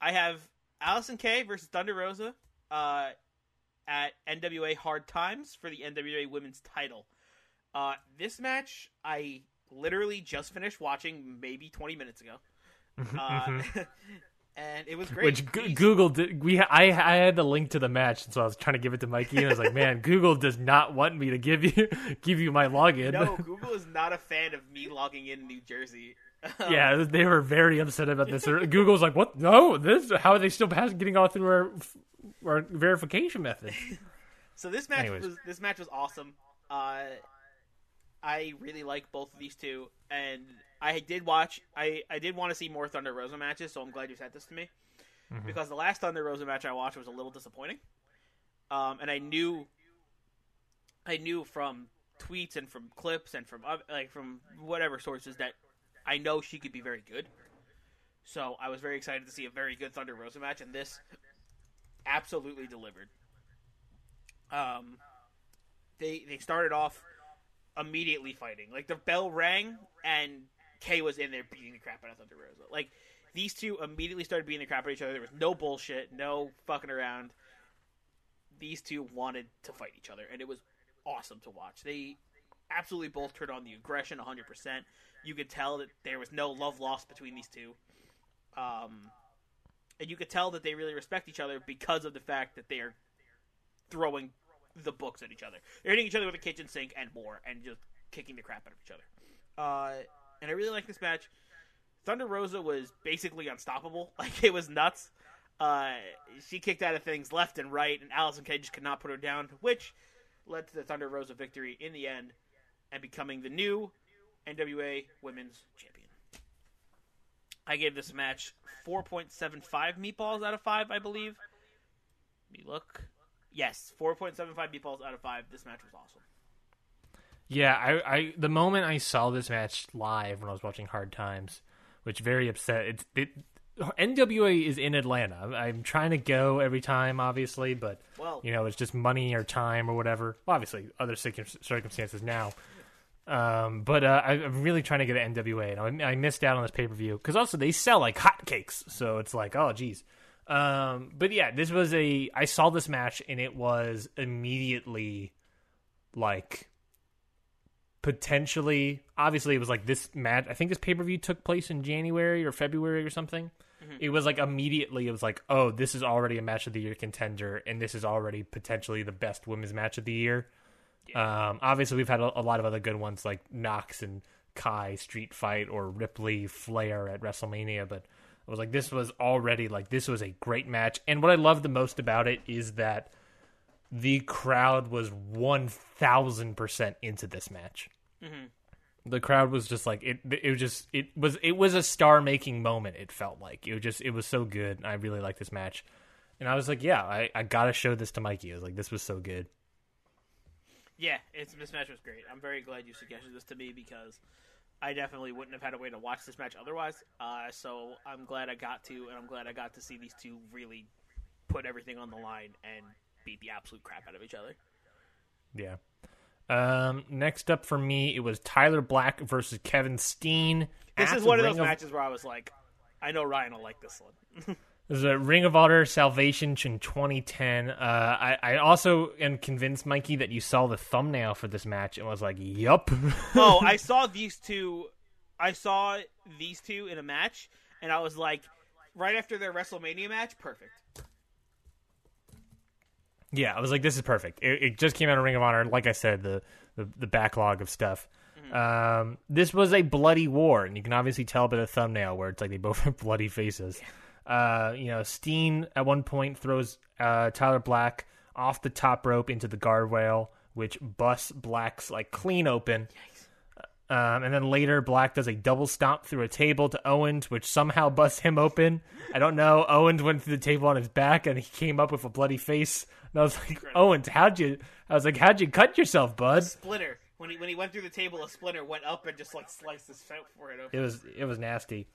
I have Allysin Kay versus Thunder Rosa uh, at NWA Hard Times for the NWA Women's Title. Uh, this match I literally just finished watching maybe 20 minutes ago. Uh, [LAUGHS] and it was [LAUGHS] great. Which G- Google did. We I I had the link to the match, and so I was trying to give it to Mikey, and I was like, "Man, [LAUGHS] Google does not want me to give you [LAUGHS] give you my login." no, Google is not a fan of me logging in New Jersey. Yeah, they were very upset about this. Google's like, "What? No, this? How are they still pass, getting all through our, our verification method?" So this match Anyways. was this match was awesome. Uh, I really like both of these two, and I did watch. I I did want to see more Thunder Rosa matches, so I'm glad you sent this to me because the last Thunder Rosa match I watched was a little disappointing. Um, and I knew, I knew from tweets and from clips and from like from whatever sources that I know she could be very good. So I was very excited to see a very good Thunder Rosa match, and this absolutely delivered. Um, they they started off immediately fighting. Like the bell rang and Kay was in there beating the crap out of Thunder Rosa. Like these two immediately started beating the crap out of each other. There was no bullshit, no fucking around. these two wanted to fight each other, and it was awesome to watch. They absolutely both turned on the aggression 100%. You could tell that there was no love lost between these two. Um, and you could tell that they really respect each other because of the fact that they are throwing the books at each other. They're hitting each other with a kitchen sink and more, and just kicking the crap out of each other. Uh, and I really like this match. Thunder Rosa was basically unstoppable. [LAUGHS] Like it was nuts. Uh, she kicked out of things left and right, and Allysin Kay just could not put her down, which led to the Thunder Rosa victory in the end and becoming the new NWA Women's Champion. I gave this match 4.75 meatballs out of 5, I believe. Let me look. Yes, 4.75 meatballs out of 5. This match was awesome. Yeah, I, I the moment I saw this match live when I was watching Hard Times, which very upset. It's it, NWA is in Atlanta. I'm trying to go every time, obviously, but Well- you know, it's just money or time or whatever. Well, obviously, other circumstances now. Um, but uh, I, I'm really trying to get an NWA, and I, I missed out on this pay per view because also they sell like hotcakes, so it's like, oh, geez. Um, but yeah, this was a. I saw this match, and it was immediately like potentially obviously it was like this match i think this pay-per-view took place in january or february or something. It was like immediately it was like oh this is already a match of the year contender and this is already potentially the best women's match of the year. Um, obviously we've had a, a lot of other good ones like Nox and kai street fight or ripley flair at wrestlemania but i was like this was already like this was a great match. And what i love the most about it is that the crowd was 1000% into this match. The crowd was just like it it was just it was it was a star making moment it felt like. It was just it was so good. I really liked this match. And I was like, yeah, I, I gotta show this to Mikey. I was like, this was so good. Yeah, it's this match was great. I'm very glad you suggested this to me because I definitely wouldn't have had a way to watch this match otherwise. Uh, so I'm glad I got to, and I'm glad I got to see these two really put everything on the line and beat the absolute crap out of each other. Yeah. Um, next up for me, it was Tyler Black versus Kevin Steen. This is one of those matches where I was like, I know Ryan will like this one. [LAUGHS] This is a Ring of Honor Salvation in 2010. Uh, I, I also am convinced, Mikey, that you saw the thumbnail for this match and was like, "Yup." [LAUGHS] oh, I saw these two. I saw these two in a match, and I was like, right after their WrestleMania match, perfect. Yeah, I was like, "This is perfect." It, it just came out of Ring of Honor. Like I said, the the, the backlog of stuff. Um, this was a bloody war, and you can obviously tell by the thumbnail where it's like they both [LAUGHS] have bloody faces. Uh, you know, Steen at one point throws uh, Tyler Black off the top rope into the guardrail, which busts Black's like clean open. Um, and then later, Black does a double stomp through a table to Owens, which somehow [LAUGHS] busts him open. I don't know. Owens went through the table on his back, and he came up with a bloody face. And I was like, Owens, how'd you? I was like, how'd you cut yourself, bud? Splinter when he when he went through the table, a splinter went up and just like sliced his forehead open. It was it was nasty.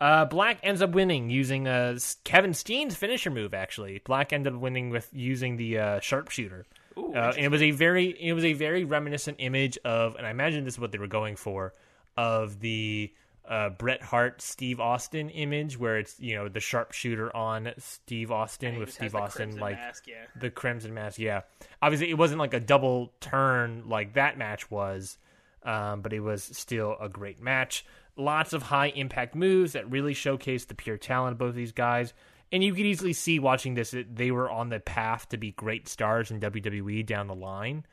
Uh, Black ends up winning using uh, Kevin Steen's finisher move. Actually, Black ended up winning with using the uh, sharpshooter. Ooh, Uh, and it was a very it was a very reminiscent image of, and I imagine this is what they were going for, of the uh, Bret Hart Steve Austin image, where it's you know the sharpshooter on Steve Austin with Steve Austin like mask, yeah. the crimson mask yeah. Obviously it wasn't like a double turn like that match was um, but it was still a great match. Lots of high impact moves that really showcased the pure talent of both these guys and you could easily see watching this that they were on the path to be great stars in WWE down the line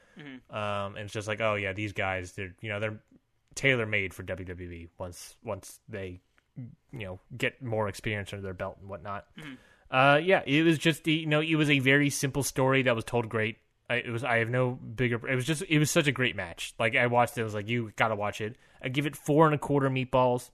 um, and it's just like oh yeah these guys they're you know they're tailor made for WWE once once they you know get more experience under their belt and whatnot. Uh, yeah, it was just the- you know it was a very simple story that was told great. I, it was I have no bigger. It was just it was such a great match. Like I watched it, I was like you got to watch it. I give it four and a quarter meatballs.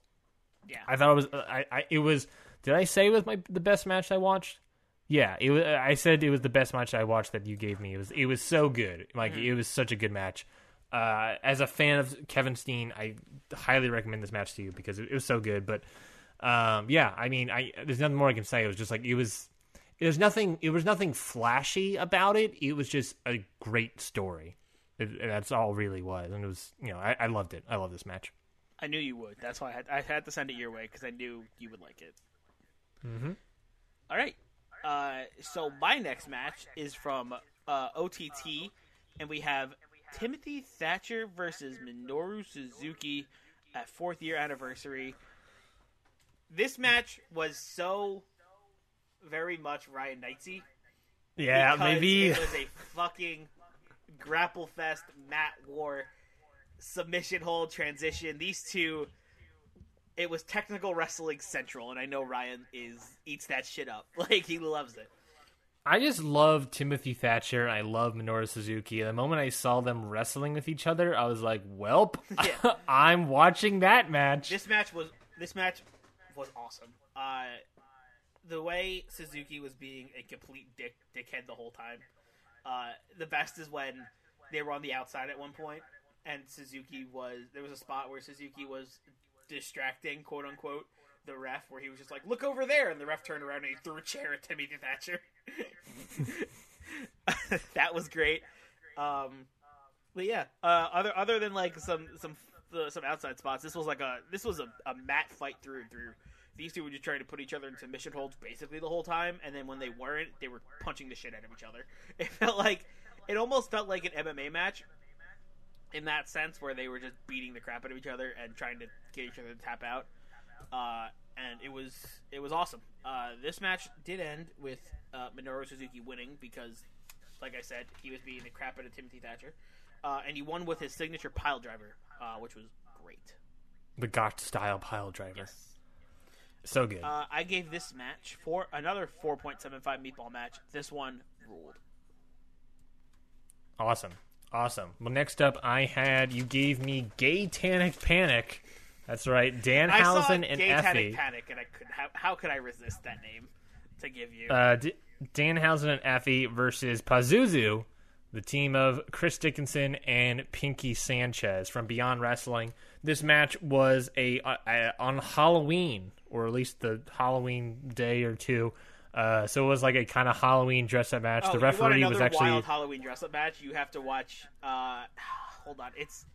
Yeah. I thought it was I, I it was. Did I say it was my the best match I watched? Yeah, it was. I said it was the best match I watched that you gave me. It was it was so good. Like it was such a good match. Uh, as a fan of Kevin Steen, I highly recommend this match to you because it, it was so good. But um, yeah, I mean, I there's nothing more I can say. It was just like it was. There's nothing. It was nothing flashy about it. It was just a great story. It, that's all really was, and it was. You know, I, I loved it. I love this match. I knew you would. That's why I had, I had to send it your way because I knew you would like it. Mm-hmm. All right. Uh, so my next match is from uh, OTT, and we have Timothy Thatcher versus Minoru Suzuki at fourth year anniversary. This match was so very much Ryan Knightsy. Yeah, maybe. it was a fucking grapple fest, mat war, submission hold transition. These two, it was technical wrestling central, and I know Ryan is eats that shit up. [LAUGHS] Like he loves it. I just love Timothy Thatcher. I love Minoru Suzuki. The moment I saw them wrestling with each other, I was like, "Welp, [LAUGHS] Yeah. [LAUGHS] I'm watching that match." This match was this match was awesome. Uh, the way Suzuki was being a complete dick dickhead the whole time. Uh, the best is when they were on the outside at one point, and Suzuki was there was a spot where Suzuki was distracting, quote unquote, the ref, where he was just like, "Look over there," and the ref turned around and he threw a chair at Timothy Thatcher. [LAUGHS] that was great. Um, but yeah, uh, other other than like some some uh, some outside spots, this was like a this was a, a mat fight through and through. These two were just trying to put each other into mission holds basically the whole time, and then when they weren't, they were punching the shit out of each other. [LAUGHS] It felt like it almost felt like an MMA match in that sense, where they were just beating the crap out of each other and trying to get each other to tap out. Uh, and it was it was awesome. Uh, this match did end with uh, Minoru Suzuki winning because, like I said, he was beating the crap out of Timothy Thatcher, uh, and he won with his signature pile driver, uh, which was great. the Gotch style pile driver, Yes. so good. Uh, I gave this match for another 4.75 meatball match. This one ruled. Awesome. Awesome. Well, next up, I had you gave me Gay Tanic Panic. That's right, Danhausen I saw and Gay Effy. Panic Panic, and I could how, how could I resist that name to give you? Uh, D- Danhausen and Effy versus Pazuzu, the team of Chris Dickinson and Pinky Sanchez from Beyond Wrestling. This match was a, a, a on Halloween, or at least the Halloween day or two. Uh, so it was like a kind of Halloween dress up match. oh, the referee was actually wild Halloween dress-up match. You have to watch. Uh, [SIGHS] hold on, it's.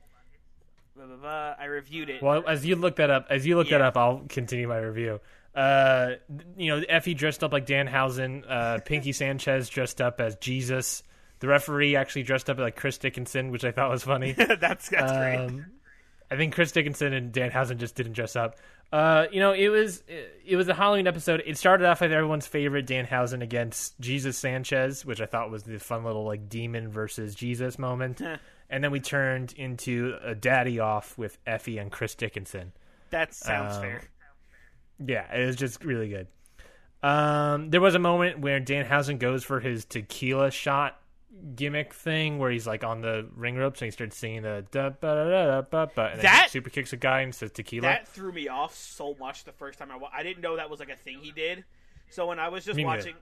blah, blah, blah. I reviewed it. Well, as you look that up, as you look that up, I'll continue my review. Uh, you know, Effy dressed up like Danhausen. Uh, [LAUGHS] Pinky Sanchez dressed up as Jesus. The referee actually dressed up like Chris Dickinson, which I thought was funny. [LAUGHS] that's that's great. Um, I think Chris Dickinson and Danhausen just didn't dress up. Uh, you know, it was it was a Halloween episode. It started off with everyone's favorite Dan Danhausen against Jesus Sanchez, which I thought was the fun little like demon versus Jesus moment. and then we turned into a daddy off with Effy and Chris Dickinson. That sounds um, fair. Yeah, it was just really good. Um, there was a moment where Dan Danhausen goes for his tequila shot gimmick thing, where he's like on the ring ropes and he starts singing the da ba da da da ba ba, and then That- he super kicks a guy and says tequila. That threw me off so much the first time I wa- I didn't know that was like a thing he did. So when I was just Me watching,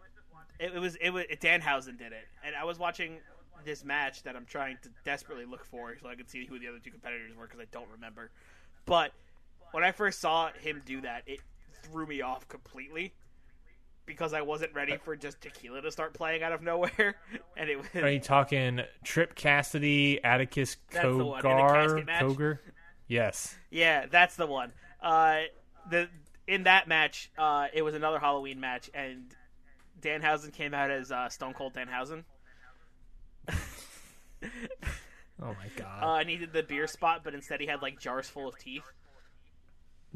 it, it was it was Danhausen did it, and I was watching this match that I'm trying to desperately look for so I could see who the other two competitors were because I don't remember. But when I first saw him do that, it threw me off completely because I wasn't ready for just tequila to start playing out of nowhere, [LAUGHS] and it was Are you talking Trip Cassidy, Atticus That's the one, in a Cogar. Koger? Yes. Yeah, that's the one. Uh, the in that match, uh, it was another Halloween match, and Danhausen came out as uh, Stone Cold Danhausen. [LAUGHS] Oh my god. Uh, and he did the beer spot, but instead he had like jars full of teeth.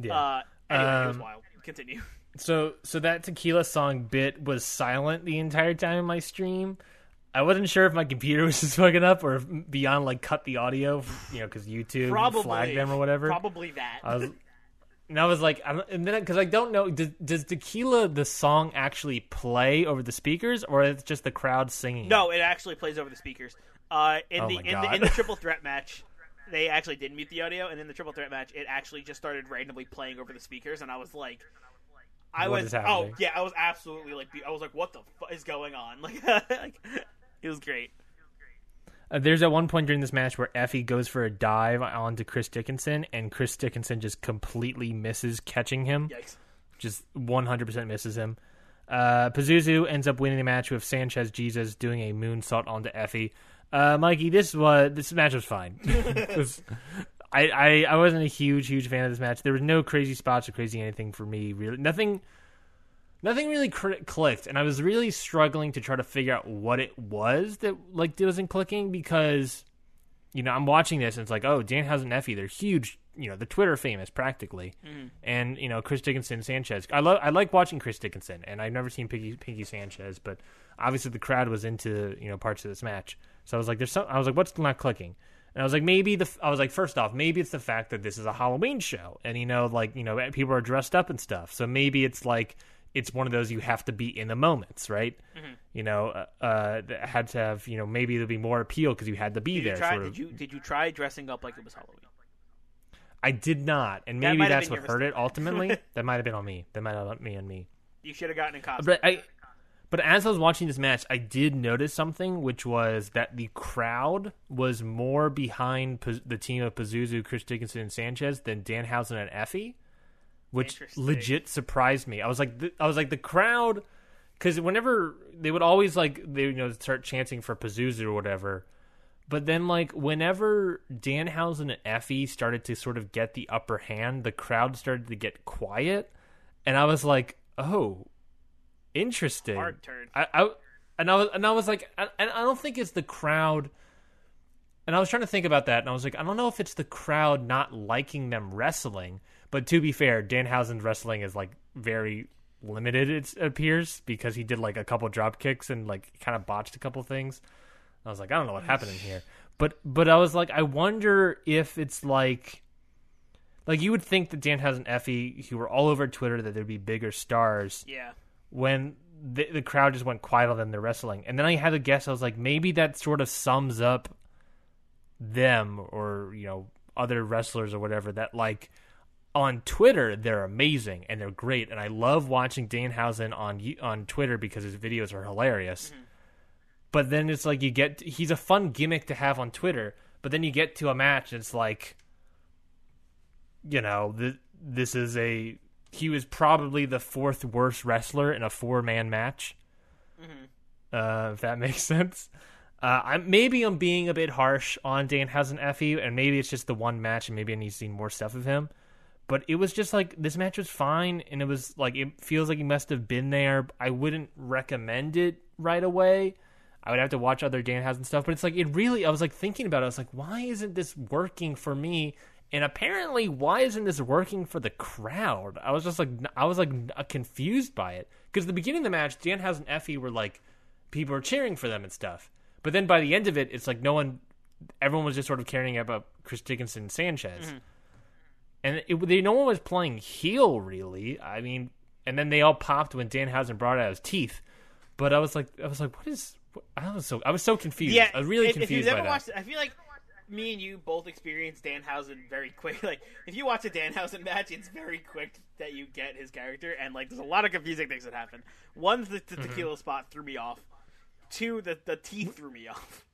yeah. Uh, anyway, it was Um, wild. Continue. So so that tequila song bit was silent the entire time in my stream. I wasn't sure if my computer [LAUGHS] was just fucking up or if Beyond like cut the audio, you know, because YouTube Probably flagged them or whatever. Probably that. I was, and I was like, I and then because I don't know, does, does tequila the song actually play over the speakers or it's just the crowd singing? no, it actually plays over the speakers. Uh, in Oh the in the in the [LAUGHS] triple threat match, they actually did mute the audio, and in the triple threat match, it actually just started randomly playing over the speakers, and I was like. I What was oh yeah I was absolutely like I was like what the fuck is going on [LAUGHS] like, like it was great Uh, there's at one point during this match where Effy goes for a dive onto Chris Dickinson, and Chris Dickinson just completely misses catching him. yikes just 100% misses him. Uh, Pazuzu ends up winning the match with Sanchez Jesus doing a moonsault onto Effy. Uh, Mikey, this was this match was fine. [LAUGHS] Was- I, I I wasn't a huge huge fan of this match. There was no crazy spots or crazy anything for me. Really, nothing nothing really cr- clicked, and I was really struggling to try to figure out what it was that like wasn't clicking because, you know, I'm watching this and it's like, oh, Danhausen and Effy, they're huge. You know, the Twitter famous practically, mm-hmm. and you know Chris Dickinson Sanchez. I love I like watching Chris Dickinson, and I've never seen Pinky, Pinky Sanchez, but obviously the crowd was into you know parts of this match. So I was like, there's some. I was like, what's not clicking? And I was like, maybe the. I was like, first off, maybe it's the fact that this is a Halloween show, and you know, like you know, people are dressed up and stuff. So maybe it's like it's one of those you have to be in the moments, right? You know, uh, uh, that had to have you know maybe there'll be more appeal because you had to be Did there. you try? sort of. Did you did you try dressing up like it was Halloween? I did not, and maybe have that's what hurt it ultimately. [LAUGHS] that might have been on me. That might have been me and me. You should have gotten in costume. But I, but as I was watching this match, I did notice something, which was that the crowd was more behind the team of Pazuzu, Chris Dickinson, and Sanchez than Danhausen and Effy, which legit surprised me. I was like, th- I was like, the crowd, because whenever they would always like they you know start chanting for Pazuzu or whatever. But then, like, whenever Danhausen and Effy started to sort of get the upper hand, the crowd started to get quiet. And I was like, oh, interesting. Hard turn. I, I and I was and I was like, I, and I don't think it's the crowd. And I was trying to think about that, and I was like, I don't know if it's the crowd not liking them wrestling. But to be fair, Danhausen's wrestling is like very limited. It appears because he did like a couple drop kicks and like kind of botched a couple things. I was like, I don't know what happened in here. But but I was like, I wonder if it's like like you would think that Danhausen and Effy, who were all over Twitter, that there'd be bigger stars Yeah. When the, the crowd just went quiet on them they're wrestling. And then I had to guess. I was like, maybe that sort of sums up them or you know other wrestlers or whatever that like on Twitter they're amazing and they're great and I love watching Danhausen on on Twitter because his videos are hilarious. Mm-hmm. But then it's like you get he's a fun gimmick to have on Twitter, but then you get to a match and it's like you know, th- this is a he was probably the fourth worst wrestler in a four man match. Uh, if that [LAUGHS] makes sense. Uh, I'm maybe I'm being a bit harsh on Danhausen Effy, and maybe it's just the one match, and maybe I need to see more stuff of him. But it was just like this match was fine, and it was like it feels like he must have been there. I wouldn't recommend it right away. I would have to watch other Dan Danhausen stuff, but it's like it really. I was like thinking about it. I was like, why isn't this working for me? And apparently, why isn't this working for the crowd? I was just like, I was like uh, confused by it because at the beginning of the match, Danhausen and Effy were like, people were cheering for them and stuff. But then by the end of it, it's like no one, everyone was just sort of caring about Chris Dickinson and Sanchez, mm-hmm. and it, they no one was playing heel really. I mean, and then they all popped when Danhausen brought out his teeth. But I was like, I was like, what is? What, I was so I was so confused. Yeah. I was really confused If you've by that. watched it, I feel like me and you both experienced Danhausen very quick. [LAUGHS] Like, if you watch a Danhausen match, it's very quick that you get his character, and like, there's a lot of confusing things that happen. One, the, the Mm-hmm. tequila spot threw me off. Two, the the teeth threw me off.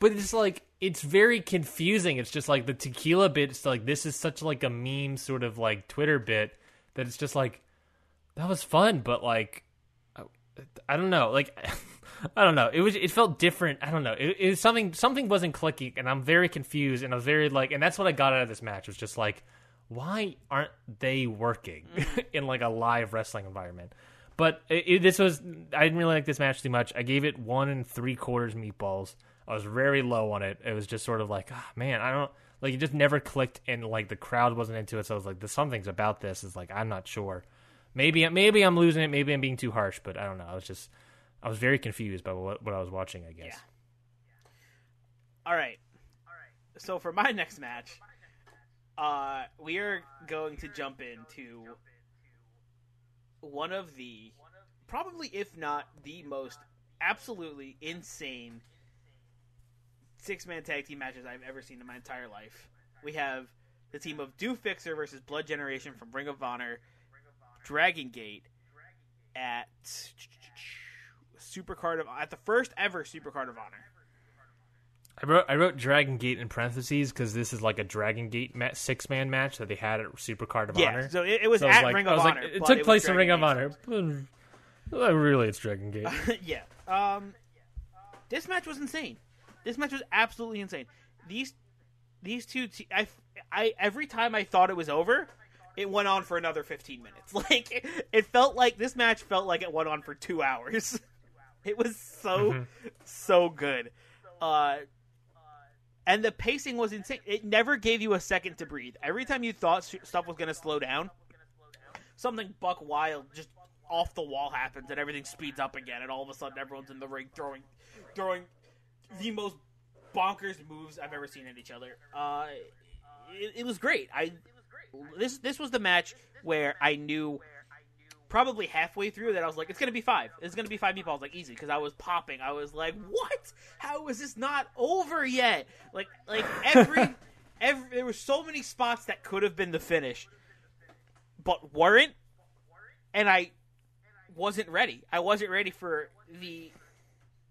but it's like it's very confusing. It's just like the tequila bit. It's like this is such like a meme sort of like Twitter bit that it's just like that was fun, but like I, I don't know, like [LAUGHS] I don't know. It was it felt different. I don't know. It, it was something something wasn't clicking, and I'm very confused, and I was very like, and that's what I got out of this match was just like, why aren't they working [LAUGHS] in like a live wrestling environment? But it, it, this was I didn't really like this match too much. I gave it one and three quarters meatballs. I was very low on it. It was just sort of like, ah, man, I don't like it. Just never clicked, and like the crowd wasn't into it. So I was like, there's something's about this. Is like I'm not sure. Maybe maybe I'm losing it. Maybe I'm being too harsh. But I don't know. I was just I was very confused by what, what I was watching. I guess. Yeah. All right. So for my next match, uh, we are going to jump into one of the probably, if not the most absolutely insane six man tag team matches I've ever seen in my entire life. We have the team of Do Fixer versus Blood Generation from Ring of Honor, Dragon Gate at Supercard of at the first ever Supercard of Honor. I wrote I wrote Dragon Gate in parentheses because this is like a Dragon Gate ma- six man match that they had at Supercard of Yeah, Honor. so it, it was So was at like- Ring of was like, Honor. it took was place in Ring of Honor. Well, really, it's Dragon Gate. [LAUGHS] yeah. Um, this match was insane. This match was absolutely insane. These these two, te- I, I every time I thought it was over, it went on for another 15 minutes. [LAUGHS] Like it, it felt like this match felt like it went on for 2 hours. [LAUGHS] It was so Mhm. so good. Uh and the pacing was insane. It never gave you a second to breathe. Every time you thought stuff was going to slow down, something buck wild just off the wall happens and everything speeds up again and all of a sudden everyone's in the ring throwing throwing the most bonkers moves I've ever seen in each other. Uh it, it was great. I this this was the match where I knew probably halfway through that I was like, it's gonna be five. It's gonna be five meatballs, like easy, because I was popping. I was like, what? How is this not over yet? Like like every [LAUGHS] every there were so many spots that could have been the finish, but weren't, and I wasn't ready. I wasn't ready for the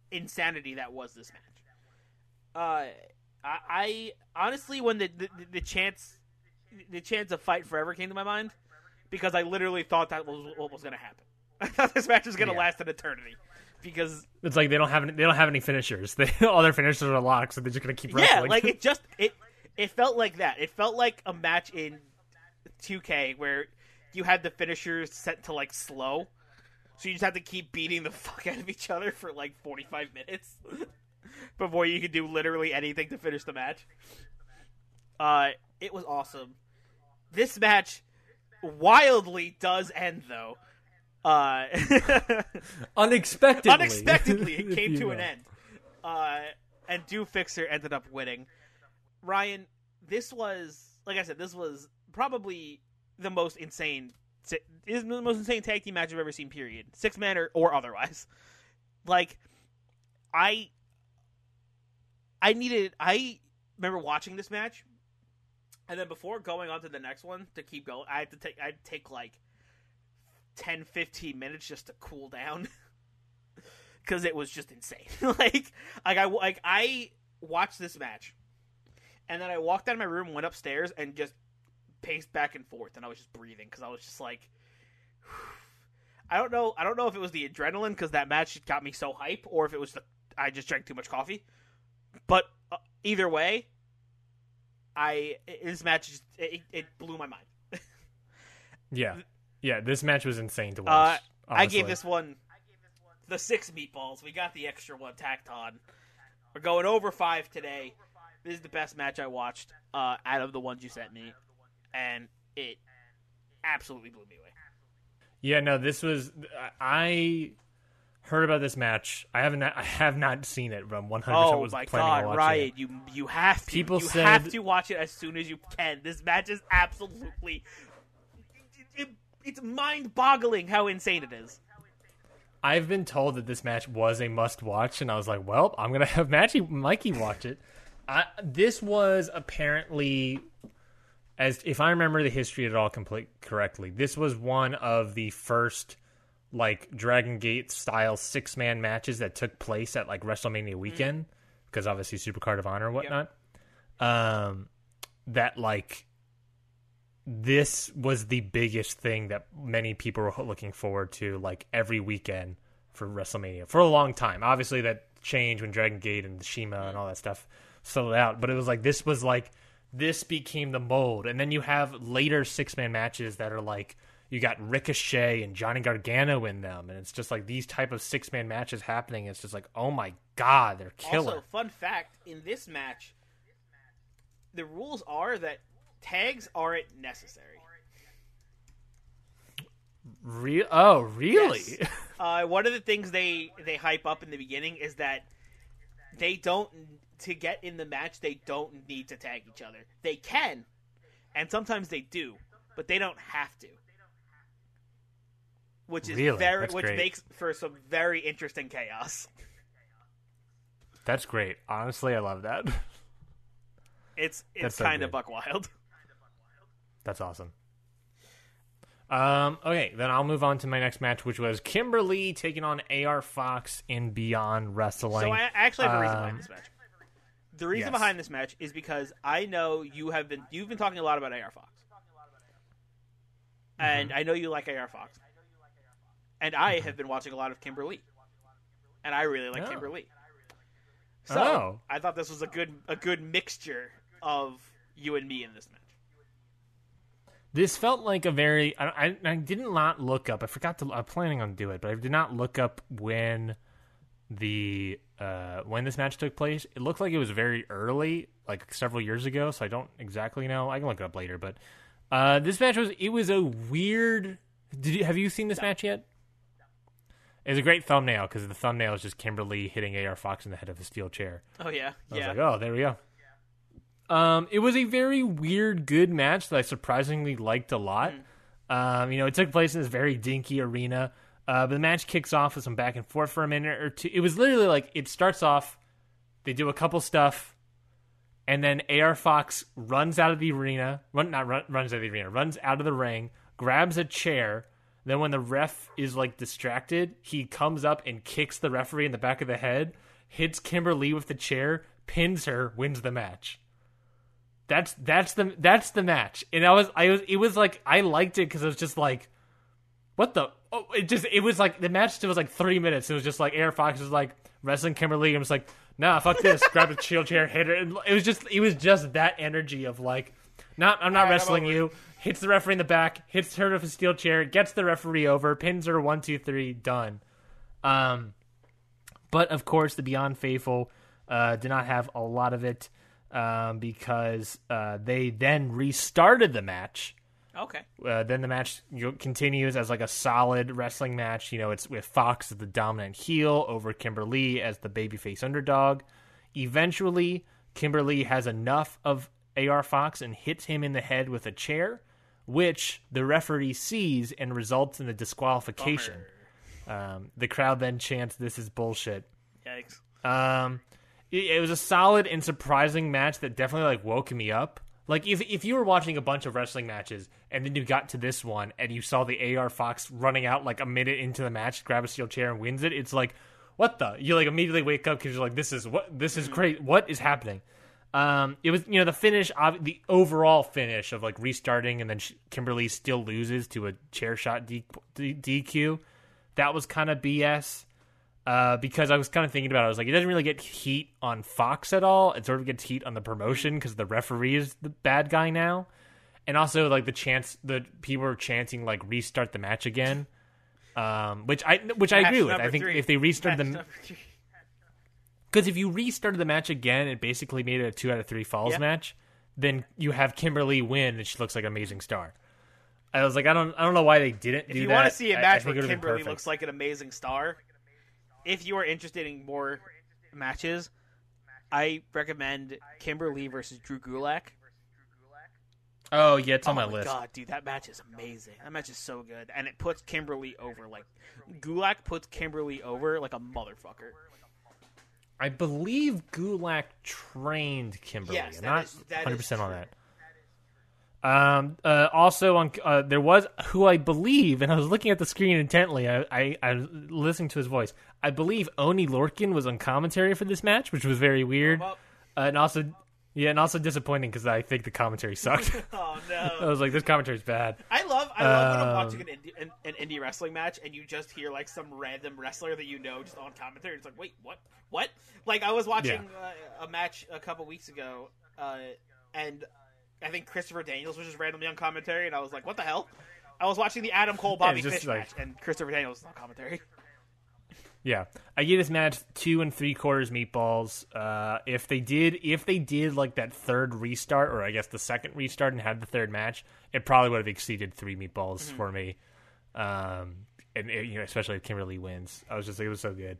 insanity that was this match. Uh, I, I honestly, when the, the the chance the chance of fight forever came to my mind, because I literally thought that was what was going to happen. [LAUGHS] I thought this match was going to Yeah. last an eternity, because It's like they don't have any, they don't have any finishers. [LAUGHS] They, all their finishers are locked, so they're just gonna keep wrestling. yeah, like it [LAUGHS] just it it felt like that. It felt like a match in 2K where you had the finishers set to like slow, so you just have to keep beating the fuck out of each other for like 45 minutes before you could do literally anything to finish the match. Uh, it was awesome. This match wildly does end though. Uh, [LAUGHS] unexpectedly, unexpectedly, it [LAUGHS] came to an end. Uh, and Do Fixer ended up winning. Ryan, this was like I said, this was probably the most insane. Is the most insane tag team match I've ever seen. Period, six man or, or otherwise. Like, I, I needed. I remember watching this match, and then before going on to the next one to keep going, I had to take. I'd take like 10, 15 minutes just to cool down. [LAUGHS] because it was just insane. [LAUGHS] like, like I like I watched this match, and then I walked out of my room, went upstairs, and just paced back and forth, and I was just breathing because I was just like, [SIGHS] I don't know, I don't know if it was the adrenaline because that match got me so hype, or if it was the I just drank too much coffee. But uh, either way, I this match just, it, it blew my mind. Yeah, yeah. This match was insane to Uh, watch. I gave this one the six meatballs. We got the extra one tacked on. We're going over five today. This is the best match I watched uh, out of the ones you sent me, and it absolutely blew me away. Yeah, no, this was. I heard about this match. I haven't. I have not seen it. But I'm 100 Oh was my planning god, Ryan, it. you you have to People you said- have to watch it as soon as you can. This match is absolutely it, it's mind-boggling how insane it is. I've been told that this match was a must watch, and I was like, well, I'm gonna have Matchy, Mikey watch it. I, this was apparently, as if I remember the history at all complete correctly, this was one of the first like Dragon Gate style six man matches that took place at like WrestleMania weekend, because obviously Supercard of Honor and whatnot. Um, that like this was the biggest thing that many people were looking forward to like every weekend for WrestleMania for a long time. Obviously that changed when Dragon Gate and Shimmer and all that stuff sold out, but it was like this was like this became the mold. And then you have later six man matches that are like you got Ricochet and Johnny Gargano in them, and it's just like these type of six man matches happening. It's just like, oh my god, they're killer. Also, fun fact: in this match, the rules are that tags aren't necessary. Re- oh, really? Yes. [LAUGHS] Uh, one of the things they they hype up in the beginning is that they don't to get in the match. They don't need to tag each other. They can, and sometimes they do, but they don't have to. Which is Really? very, That's which great. makes for some very interesting chaos. That's great. Honestly, I love that. It's it's so kind of buck wild. That's awesome. Um, okay, then I'll move on to my next match, which was Kimber Lee taking on AR Fox in Beyond Wrestling. So I actually have a reason Um, behind this match. The reason yes. behind this match is because I know you have been you've been talking a lot about AR Fox, and Mm-hmm. I know you like AR Fox, and I have been watching a lot of Kimber Lee, and I really like Oh. Kimber Lee. So Oh. I thought this was a good a good mixture of you and me in this match. This felt like a very. I, I, I didn't not look up. I forgot to. I'm planning on do it, but I did not look up when the uh, when this match took place. It looked like it was very early, like several years ago. So I don't exactly know. I can look it up later. But uh, this match was. It was a weird. Did you have you seen this no. match yet? It's a great thumbnail because the thumbnail is just Kimber Lee hitting AR Fox in the head of a steel chair. Oh yeah, I yeah. was like, oh, there we go. Um, it was a very weird, good match that I surprisingly liked a lot. Mm. Um, you know, it took place in this very dinky arena. Uh, but the match kicks off with some back and forth for a minute or two. It was literally like it starts off, they do a couple stuff, and then AR Fox runs out of the arena. Run not run, runs out of the arena. Runs out of the ring, grabs a chair. Then when the ref is like distracted, he comes up and kicks the referee in the back of the head, hits Kimber Lee with the chair, pins her, wins the match. That's that's the that's the match. And I was I was it was like I liked it because it was just like, what the? Oh, it just it was like the match still was like three minutes. It was just like AR Fox was like wrestling Kimber Lee. and was like, nah, fuck this. Grab a shield [LAUGHS] chair, hit her. And it was just it was just that energy of like, not I'm not right, wrestling I'm you. Hits the referee in the back, hits her with a steel chair, gets the referee over, pins her one two three, done. Um, but of course the Beyond Faithful uh, did not have a lot of it um, because uh, they then restarted the match. Okay. Uh, then the match continues as like a solid wrestling match. You know, it's with Fox as the dominant heel over Kimber Lee as the babyface underdog. Eventually, Kimber Lee has enough of AR Fox and hits him in the head with a chair, which the referee sees and results in a disqualification. Um, the crowd then chants, "This is bullshit." Yikes. Um, it was a solid and surprising match that definitely like woke me up. Like if if you were watching a bunch of wrestling matches and then you got to this one and you saw the AR Fox running out like a minute into the match, grab a steel chair and wins it, it's like what the? You like immediately wake up because you're like this is what this is great. What is happening? Um, it was you know the finish, the overall finish of like restarting and then Kimber Lee still loses to a chair shot DQ. That was kind of BS uh, because I was kind of thinking about it. I was like, it doesn't really get heat on Fox at all. It sort of gets heat on the promotion because the referee is the bad guy now, and also like the chance that people are chanting like restart the match again, um, which I which match I agree with. I think three. if they restart the because if you restarted the match again, it basically made it a two out of three falls match. Then you have Kimber Lee win, and she looks like an amazing star. I was like, I don't, I don't know why they didn't. If you want to see a match where Kimber Lee looks like an amazing star, if you are interested in more matches, I recommend Kimber Lee versus Drew Gulak. Oh yeah, it's on oh my, my list. God, dude, that match is amazing. That match is so good, and it puts Kimber Lee over. Like Gulak puts Kimber Lee over like a motherfucker. I believe Gulak trained Kimber Lee. Yes, I'm not 100 percent on that. Um, uh, also on uh, there was who I believe, and I was looking at the screen intently. I, I, I was listening to his voice. I believe Oni Lorcan was on commentary for this match, which was very weird, uh, and also yeah, and also disappointing because I think the commentary sucked. [LAUGHS] oh no! [LAUGHS] I was like, this commentary's bad. I love I love when I'm um, watching an indie, an, an, indie wrestling match and you just hear like some random wrestler that you know just on commentary. It's like, wait, what? What? Like I was watching uh, a match a couple weeks ago, uh, and I think Christopher Daniels was just randomly on commentary, and I was like, "What the hell?" I was watching the Adam Cole Bobby Fish like... match, and Christopher Daniels was on commentary. [LAUGHS] Yeah, I give this match two and three quarters meatballs. Uh, if they did, if they did like that third restart, or I guess the second restart, and had the third match, it probably would have exceeded three meatballs mm-hmm. for me. Um, and it, you know, especially if Kimber Lee wins, I was just like, it was so good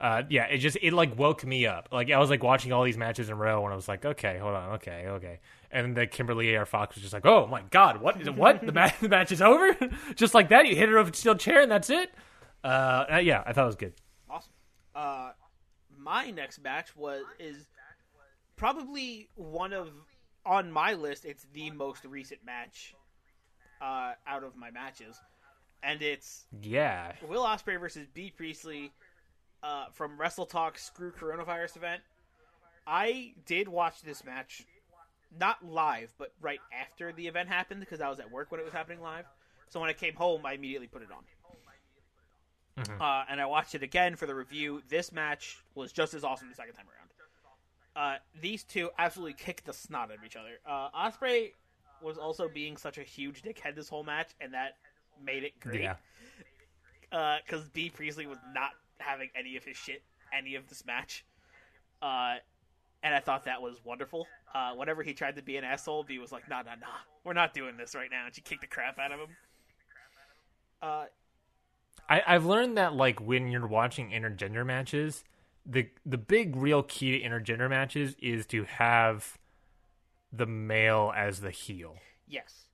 uh, yeah, it just it like woke me up. Like I was like watching all these matches in a row, and I was like, okay, hold on, okay, okay. And the Kimber Lee AR Fox was just like, oh my god, what is it? What the match? [LAUGHS] The match is over, [LAUGHS] just like that. You hit her with a steel chair, and that's it. Uh, uh, yeah, I thought it was good. Awesome. Uh, my next match was is probably one of on my list. It's the most recent match uh, out of my matches, and it's yeah Will Ospreay versus Bea Priestley uh, from Wrestle Talk Screw Coronavirus event. I did watch this match, not live, but right after the event happened because I was at work when it was happening live. So when I came home, I immediately put it on. Mm-hmm. Uh, and I watched it again for the review. This match was just as awesome the second time around. Uh, these two absolutely kicked the snot out of each other. Uh, Ospreay was also being such a huge dickhead this whole match, and that made it great. Yeah. Because Bea Priestley was not having any of his shit any of this match, uh, and I thought that was wonderful. Uh, whenever he tried to be an asshole, Bea was like, "Nah, nah, nah, we're not doing this right now," and she kicked the crap out of him. I, I've learned that like when you're watching intergender matches, the the big real key to intergender matches is to have the male as the heel. yes,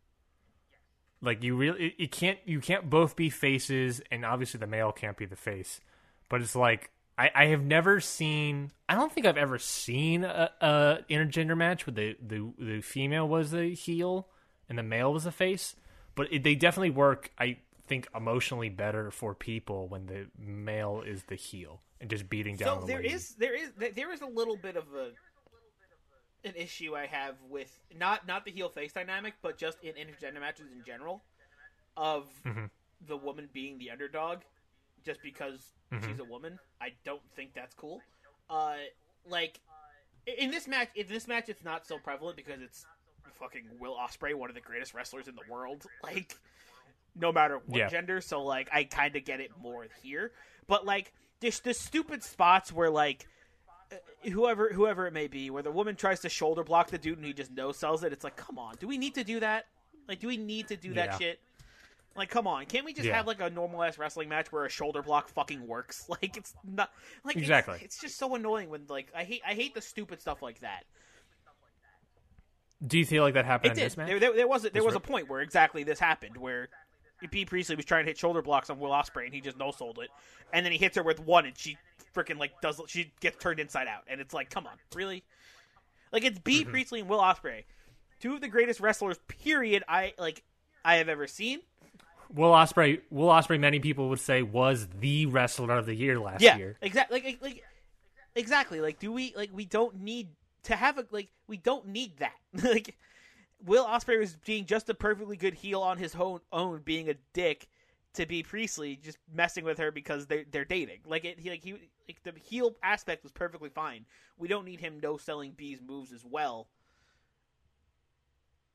Like you really, it, it can't you can't both be faces, and obviously the male can't be the face. But it's like I, I have never seen. I don't think I've ever seen a, a intergender match where the, the the female was the heel and the male was the face. But it, they definitely work. I think emotionally better for people when the male is the heel and just beating down. so the there lady. is there is there is a little bit of a an issue I have with not not the heel face dynamic, but just in intergender matches in general, of Mhm. the woman being the underdog, just because Mm-hmm. she's a woman. I don't think that's cool. Uh, like in this match, in this match, it's not so prevalent because it's fucking Will Ospreay, one of the greatest wrestlers in the world. [LAUGHS] Like, no matter what Yeah. gender. So like, I kind of get it more here. But like, the stupid spots where like uh, whoever whoever it may be, where the woman tries to shoulder block the dude and he just no sells it. It's like, come on, do we need to do that? Like, do we need to do that Yeah. shit? Like, come on, can't we just Yeah. have like a normal ass wrestling match where a shoulder block fucking works? [LAUGHS] Like, it's not like Exactly. It's, just so annoying when like I hate I hate the stupid stuff like that. Do you feel like that happened It in did. this match? There, there, there was a, there was a point where exactly this happened where Bea Priestley was trying to hit shoulder blocks on Will Ospreay and he just no sold it, and then he hits her with one and she freaking like does she gets turned inside out and it's like come on really, like it's Bea Mm-hmm. Priestley and Will Ospreay, two of the greatest wrestlers period I like I have ever seen. Will Ospreay, Will Ospreay, many people would say was the wrestler of the year last Yeah, year. exactly. Like, like exactly. Like, do we like we don't need to have a like we don't need that. [LAUGHS] like, Will Ospreay was being just a perfectly good heel on his own, own being a dick to Bea Priestley, just messing with her because they're they're dating. Like it, he like he like the heel aspect was perfectly fine. We don't need him no selling Bea's moves as well.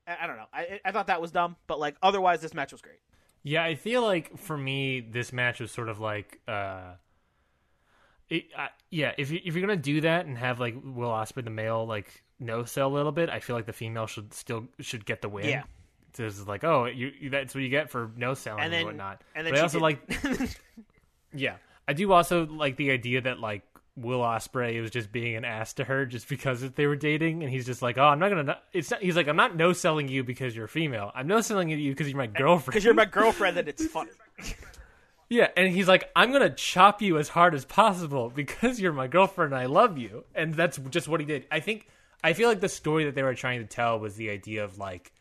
I, I don't know. I I thought that was dumb, but like otherwise, this match was great. Yeah, I feel like for me, this match was sort of like, uh, it, uh, yeah. If you if you're gonna do that and have like Will Ospreay the male like no sell a little bit, I feel like the female should still should get the win. Yeah. So it's like, oh, you, that's what you get for no selling And and, whatnot. and then but I also did- like, [LAUGHS] yeah, I do also like the idea that like Will Ospreay was just being an ass to her just because they were dating, and he's just like, oh, I'm not gonna. It's not, he's like, I'm not no selling you because you're female. I'm no selling you because you're my eh, girlfriend. because you're my girlfriend and it's [LAUGHS] funny. Yeah, and he's like, I'm gonna chop you as hard as possible because you're my girlfriend and I love you. And that's just what he did. I think I feel like the story that they were trying to tell was the idea of like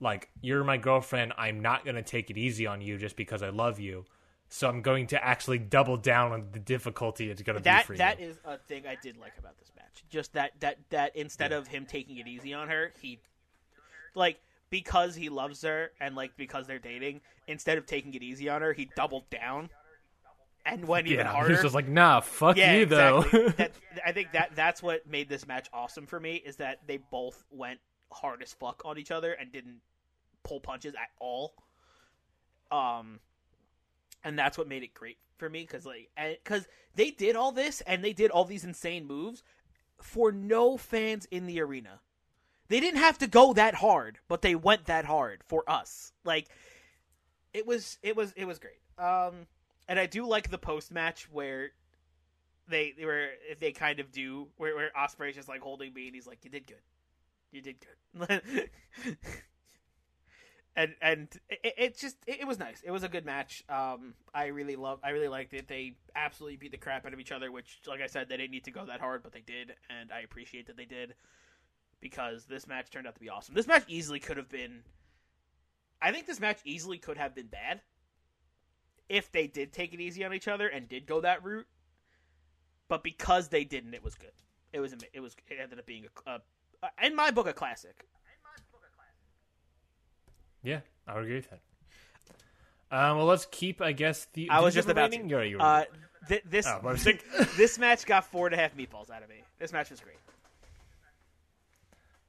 like, you're my girlfriend, I'm not gonna take it easy on you just because I love you. So I'm going to actually double down on the difficulty it's gonna that be for that you. is a thing I did like about this match. Just that that that instead of him taking it easy on her, he like because he loves her and like because they're dating, instead of taking it easy on her, he doubled down and went even yeah, [LAUGHS] harder. he's just like, nah, fuck yeah, you exactly. though. [LAUGHS] that, I think that that's what made this match awesome for me is that they both went hard as fuck on each other and didn't pull punches at all. Um, and that's what made it great for me because like because they did all this and they did all these insane moves for no fans in the arena. They didn't have to go that hard, but they went that hard for us. Like it was it was it was great. Um and I do like the post match where they they were they kind of do where where Ospreay's just like holding me and he's like, You did good. You did good. [LAUGHS] and and it, it just it, it was nice. It was a good match. Um, I really love. I really liked it. They absolutely beat the crap out of each other. Which, like I said, they didn't need to go that hard, but they did, and I appreciate that they did because this match turned out to be awesome. This match easily could have been. I think this match easily could have been bad if they did take it easy on each other and did go that route. But because they didn't, it was good. It was. It was. It ended up being a, a in my book a classic. yeah, I would agree with that. Um, well, let's keep, I guess, the. I was just about rating? to. Yeah, you Uh, th- this Oh, [LAUGHS] this match got four and a half meatballs out of me. This match was great.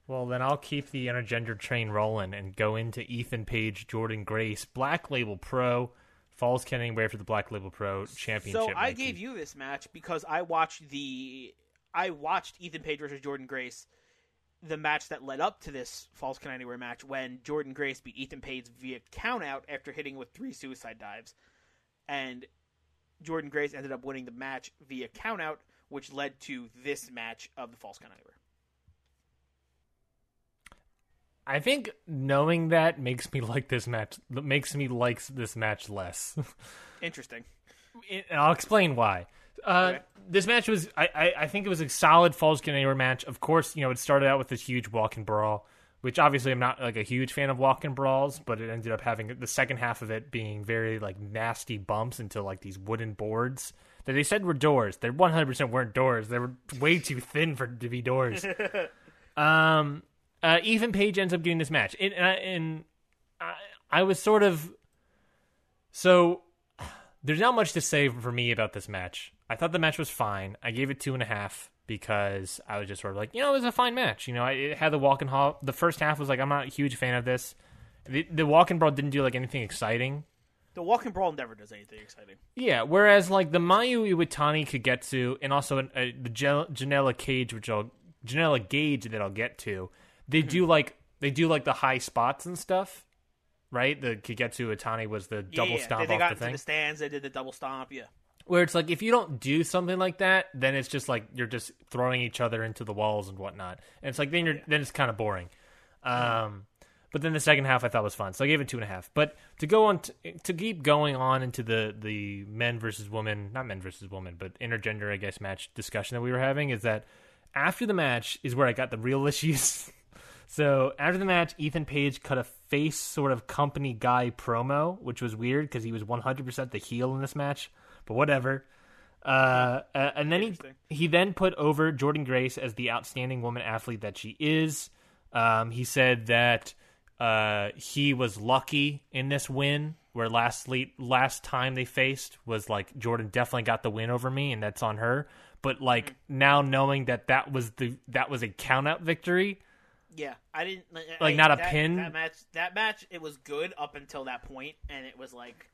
Well, then I'll keep the intergender train rolling and go into Ethan Page, Jordan Grace, Black Label Pro, Falls Count Anywhere for the Black Label Pro Championship. So I Mikey. gave you this match because I watched the I watched Ethan Page versus Jordan Grace, the match that led up to this Falls Count Anywhere match when Jordan Grace beat Ethan Page via countout after hitting with three suicide dives, and Jordan Grace ended up winning the match via countout, which led to this match of the Falls Count Anywhere. I think knowing that makes me [LAUGHS] like this match. Makes me like this match less. [LAUGHS] Interesting. and I'll explain why. Uh, Okay. This match was, I, I, I think it was a solid Falls Count Anywhere match. Of course, you know, it started out with this huge walk and brawl, which obviously I'm not like a huge fan of walk and brawls, but it ended up having the second half of it being very like nasty bumps into like these wooden boards that they said were doors. They 100% weren't doors. They were way too thin for to be doors. [LAUGHS] um, uh, Ethan Page ends up getting this match, and, and, I, and I, I was sort of so there's not much to say for me about this match. I thought the match was fine. I gave it two and a half because I was just sort of like, you know, it was a fine match. You know, I, it had the walk and hall. The first half was like, I'm not a huge fan of this. The, the walk and brawl didn't do like anything exciting. The walk and brawl never does anything exciting. Yeah, whereas like the Mayu Iwatani could get to, and also uh, the Jan- Janela Cage, which I'll Janela Gage that I'll get to, they do like they do like the high spots and stuff, right? The Kagetsu Itani was the double yeah, yeah. stomp They, they off got the into thing. the stands. They did the double stomp. Yeah. where it's like if you don't do something like that, then it's just like you're just throwing each other into the walls and whatnot, and it's like then you're then it's kind of boring. Um, but then the second half I thought was fun, so I gave it two and a half. But to go on t- to keep going on into the the men versus woman, not men versus woman, but intergender I guess match discussion that we were having is that after the match is where I got the real issues. [LAUGHS] So after the match, Ethan Page cut a face sort of company guy promo, which was weird because he was 100% the heel in this match. But whatever. Uh, and then he he then put over Jordynne Grace as the outstanding woman athlete that she is. Um, he said that uh, he was lucky in this win, where last le- last time they faced was like Jordynne definitely got the win over me, and that's on her. But like Mm-hmm. now knowing that that was the that was a countout victory, Yeah, I didn't Like, I- not a that, pin? That match, that match, it was good up until that point, and it was like,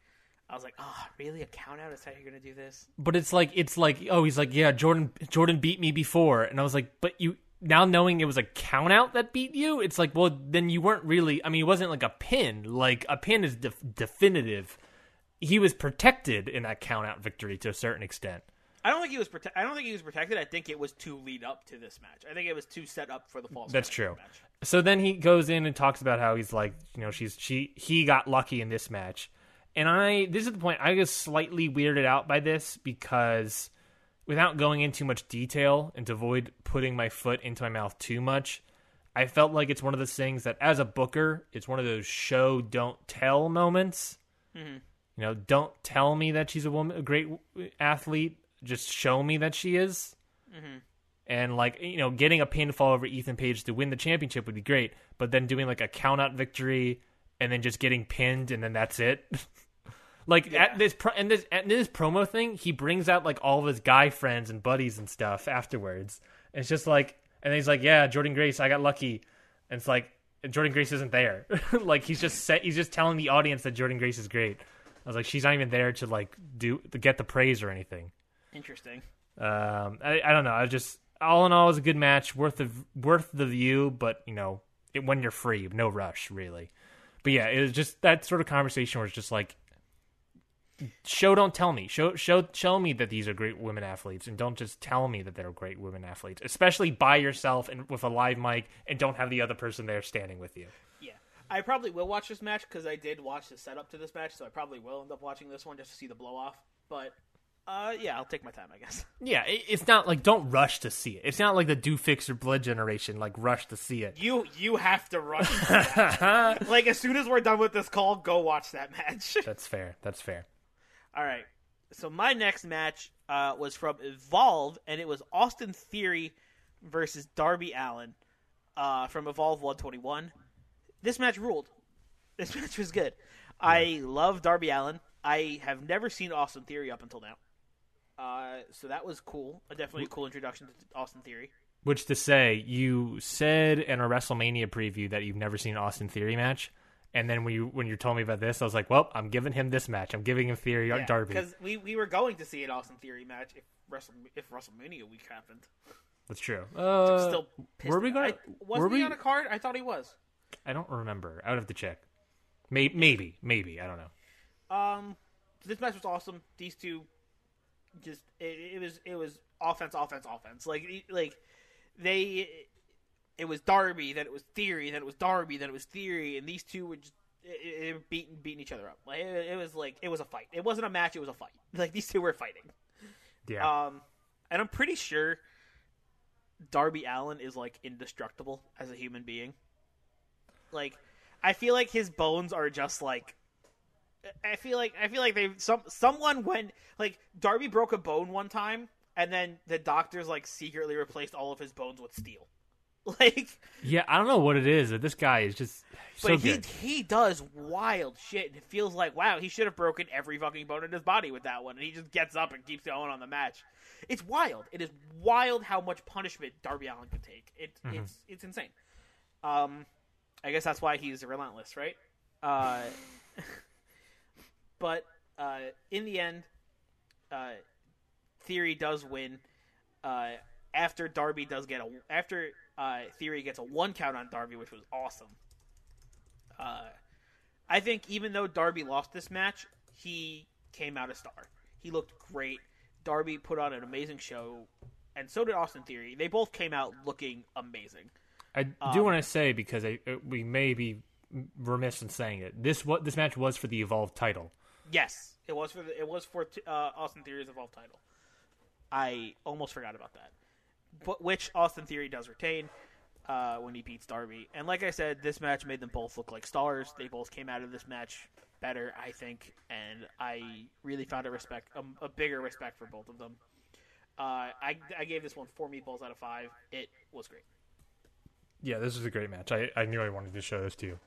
I was like, oh, really? A count out is how you're gonna do this? But it's like it's like oh he's like yeah Jordynne Jordynne beat me before and I was like but you now knowing it was a count out that beat you it's like well then you weren't really I mean it wasn't like a pin like a pin is def- definitive he was protected in that count out victory to a certain extent I don't think he was. Prote- I don't think he was protected. I think it was to lead up to this match. I think it was to set up for the false. That's true. Match. so then he goes in and talks about how he's like you know she's she he got lucky in this match and I this is the point I was slightly weirded out by this because without going into much detail and to avoid putting my foot into my mouth too much, I felt like it's one of those things that as a booker, it's one of those show don't tell moments. Mm-hmm. You know, don't tell me that she's a woman, a great athlete. Just show me that she is. Mm-hmm. And like you know, getting a pinfall over Ethan Page to win the championship would be great, but then doing like a count out victory and then just getting pinned and then that's it. [LAUGHS] like Yeah. at this pro- and this at this promo thing, he brings out like all of his guy friends and buddies and stuff afterwards. And it's just like, and he's like, "Yeah, Jordynne Grace, I got lucky." And it's like Jordynne Grace isn't there. [LAUGHS] like he's just set, he's just telling the audience that Jordynne Grace is great. I was like, she's not even there to like do to get the praise or anything. Interesting. Um, I, I don't know. I just all in all, it was a good match, worth the worth the view, but you know, it, when you're free, no rush, really. But yeah, it was just that sort of conversation where it's just like, show don't tell me, show show show me that these are great women athletes, and don't just tell me that they're great women athletes, especially by yourself and with a live mic, and don't have the other person there standing with you. Yeah, I probably will watch this match because I did watch the setup to this match, so I probably will end up watching this one just to see the blow off. But uh, yeah, I'll take my time, I guess. [LAUGHS] Yeah, it, it's not like don't rush to see it. It's not like the Do Fixer Blood generation like rush to see it. You you have to rush. to that. [LAUGHS] like as soon as we're done with this call, go watch that match. [LAUGHS] That's fair. That's fair. All right. So my next match uh, was from Evolve, and it was Austin Theory versus Darby Allin uh, from Evolve 121. This match ruled. This match was good. I love Darby Allin. I have never seen Austin Theory up until now. Uh, so that was cool. A definitely a cool introduction to Austin Theory. Which to say, you said in a WrestleMania preview that you've never seen an Austin Theory match, and then when you when you told me about this, I was like, well, I'm giving him this match. I'm giving him Theory Yeah, Darby. because we, we were going to see an Austin Theory match if Wrestle if WrestleMania week happened. That's true. Uh, still pissed. were we I, was were he we- on a card? I thought he was. I don't remember. I would have to check. Maybe, maybe, maybe. I don't know. Um, this match was awesome. These two, just it, it was it was offense, offense, offense. Like like they, it was Darby, then it was Theory, then it was Darby, then it was Theory, and these two were just it, it, beating beating each other up. Like it, it was like it was a fight. It wasn't a match. It was a fight. [LAUGHS] Like these two were fighting. Yeah. Um, and I'm pretty sure Darby Allin is like indestructible as a human being. Like, I feel like his bones are just like. I feel like I feel like they some someone went like Darby broke a bone one time, and then the doctors like secretly replaced all of his bones with steel. [LAUGHS] Like, yeah, I don't know what it is. That this guy is just so but he good. he does wild shit, and it feels like wow, he should have broken every fucking bone in his body with that one, and he just gets up and keeps going on the match. It's wild. It is wild how much punishment Darby Allin can take. It, Mm-hmm. It's it's insane. Um, I guess that's why he's relentless, right? Uh, [LAUGHS] but uh, in the end, uh, Theory does win. Uh, after Darby does get a after uh, Theory gets a one count on Darby, which was awesome. Uh, I think even though Darby lost this match, he came out a star. He looked great. Darby put on an amazing show, and so did Austin Theory. They both came out looking amazing. I do um, want to say because I, we may be remiss in saying it. This what this match was for the Evolve title. Yes, it was for the, it was for uh, Austin Theory's Evolve title. I almost forgot about that, but which Austin Theory does retain uh, when he beats Darby. And like I said, this match made them both look like stars. They both came out of this match better, I think, and I really found a respect, a, a bigger respect for both of them. Uh, I I gave this one four meatballs out of five. It was great. Yeah, this was a great match. I, I knew I wanted to show this to you.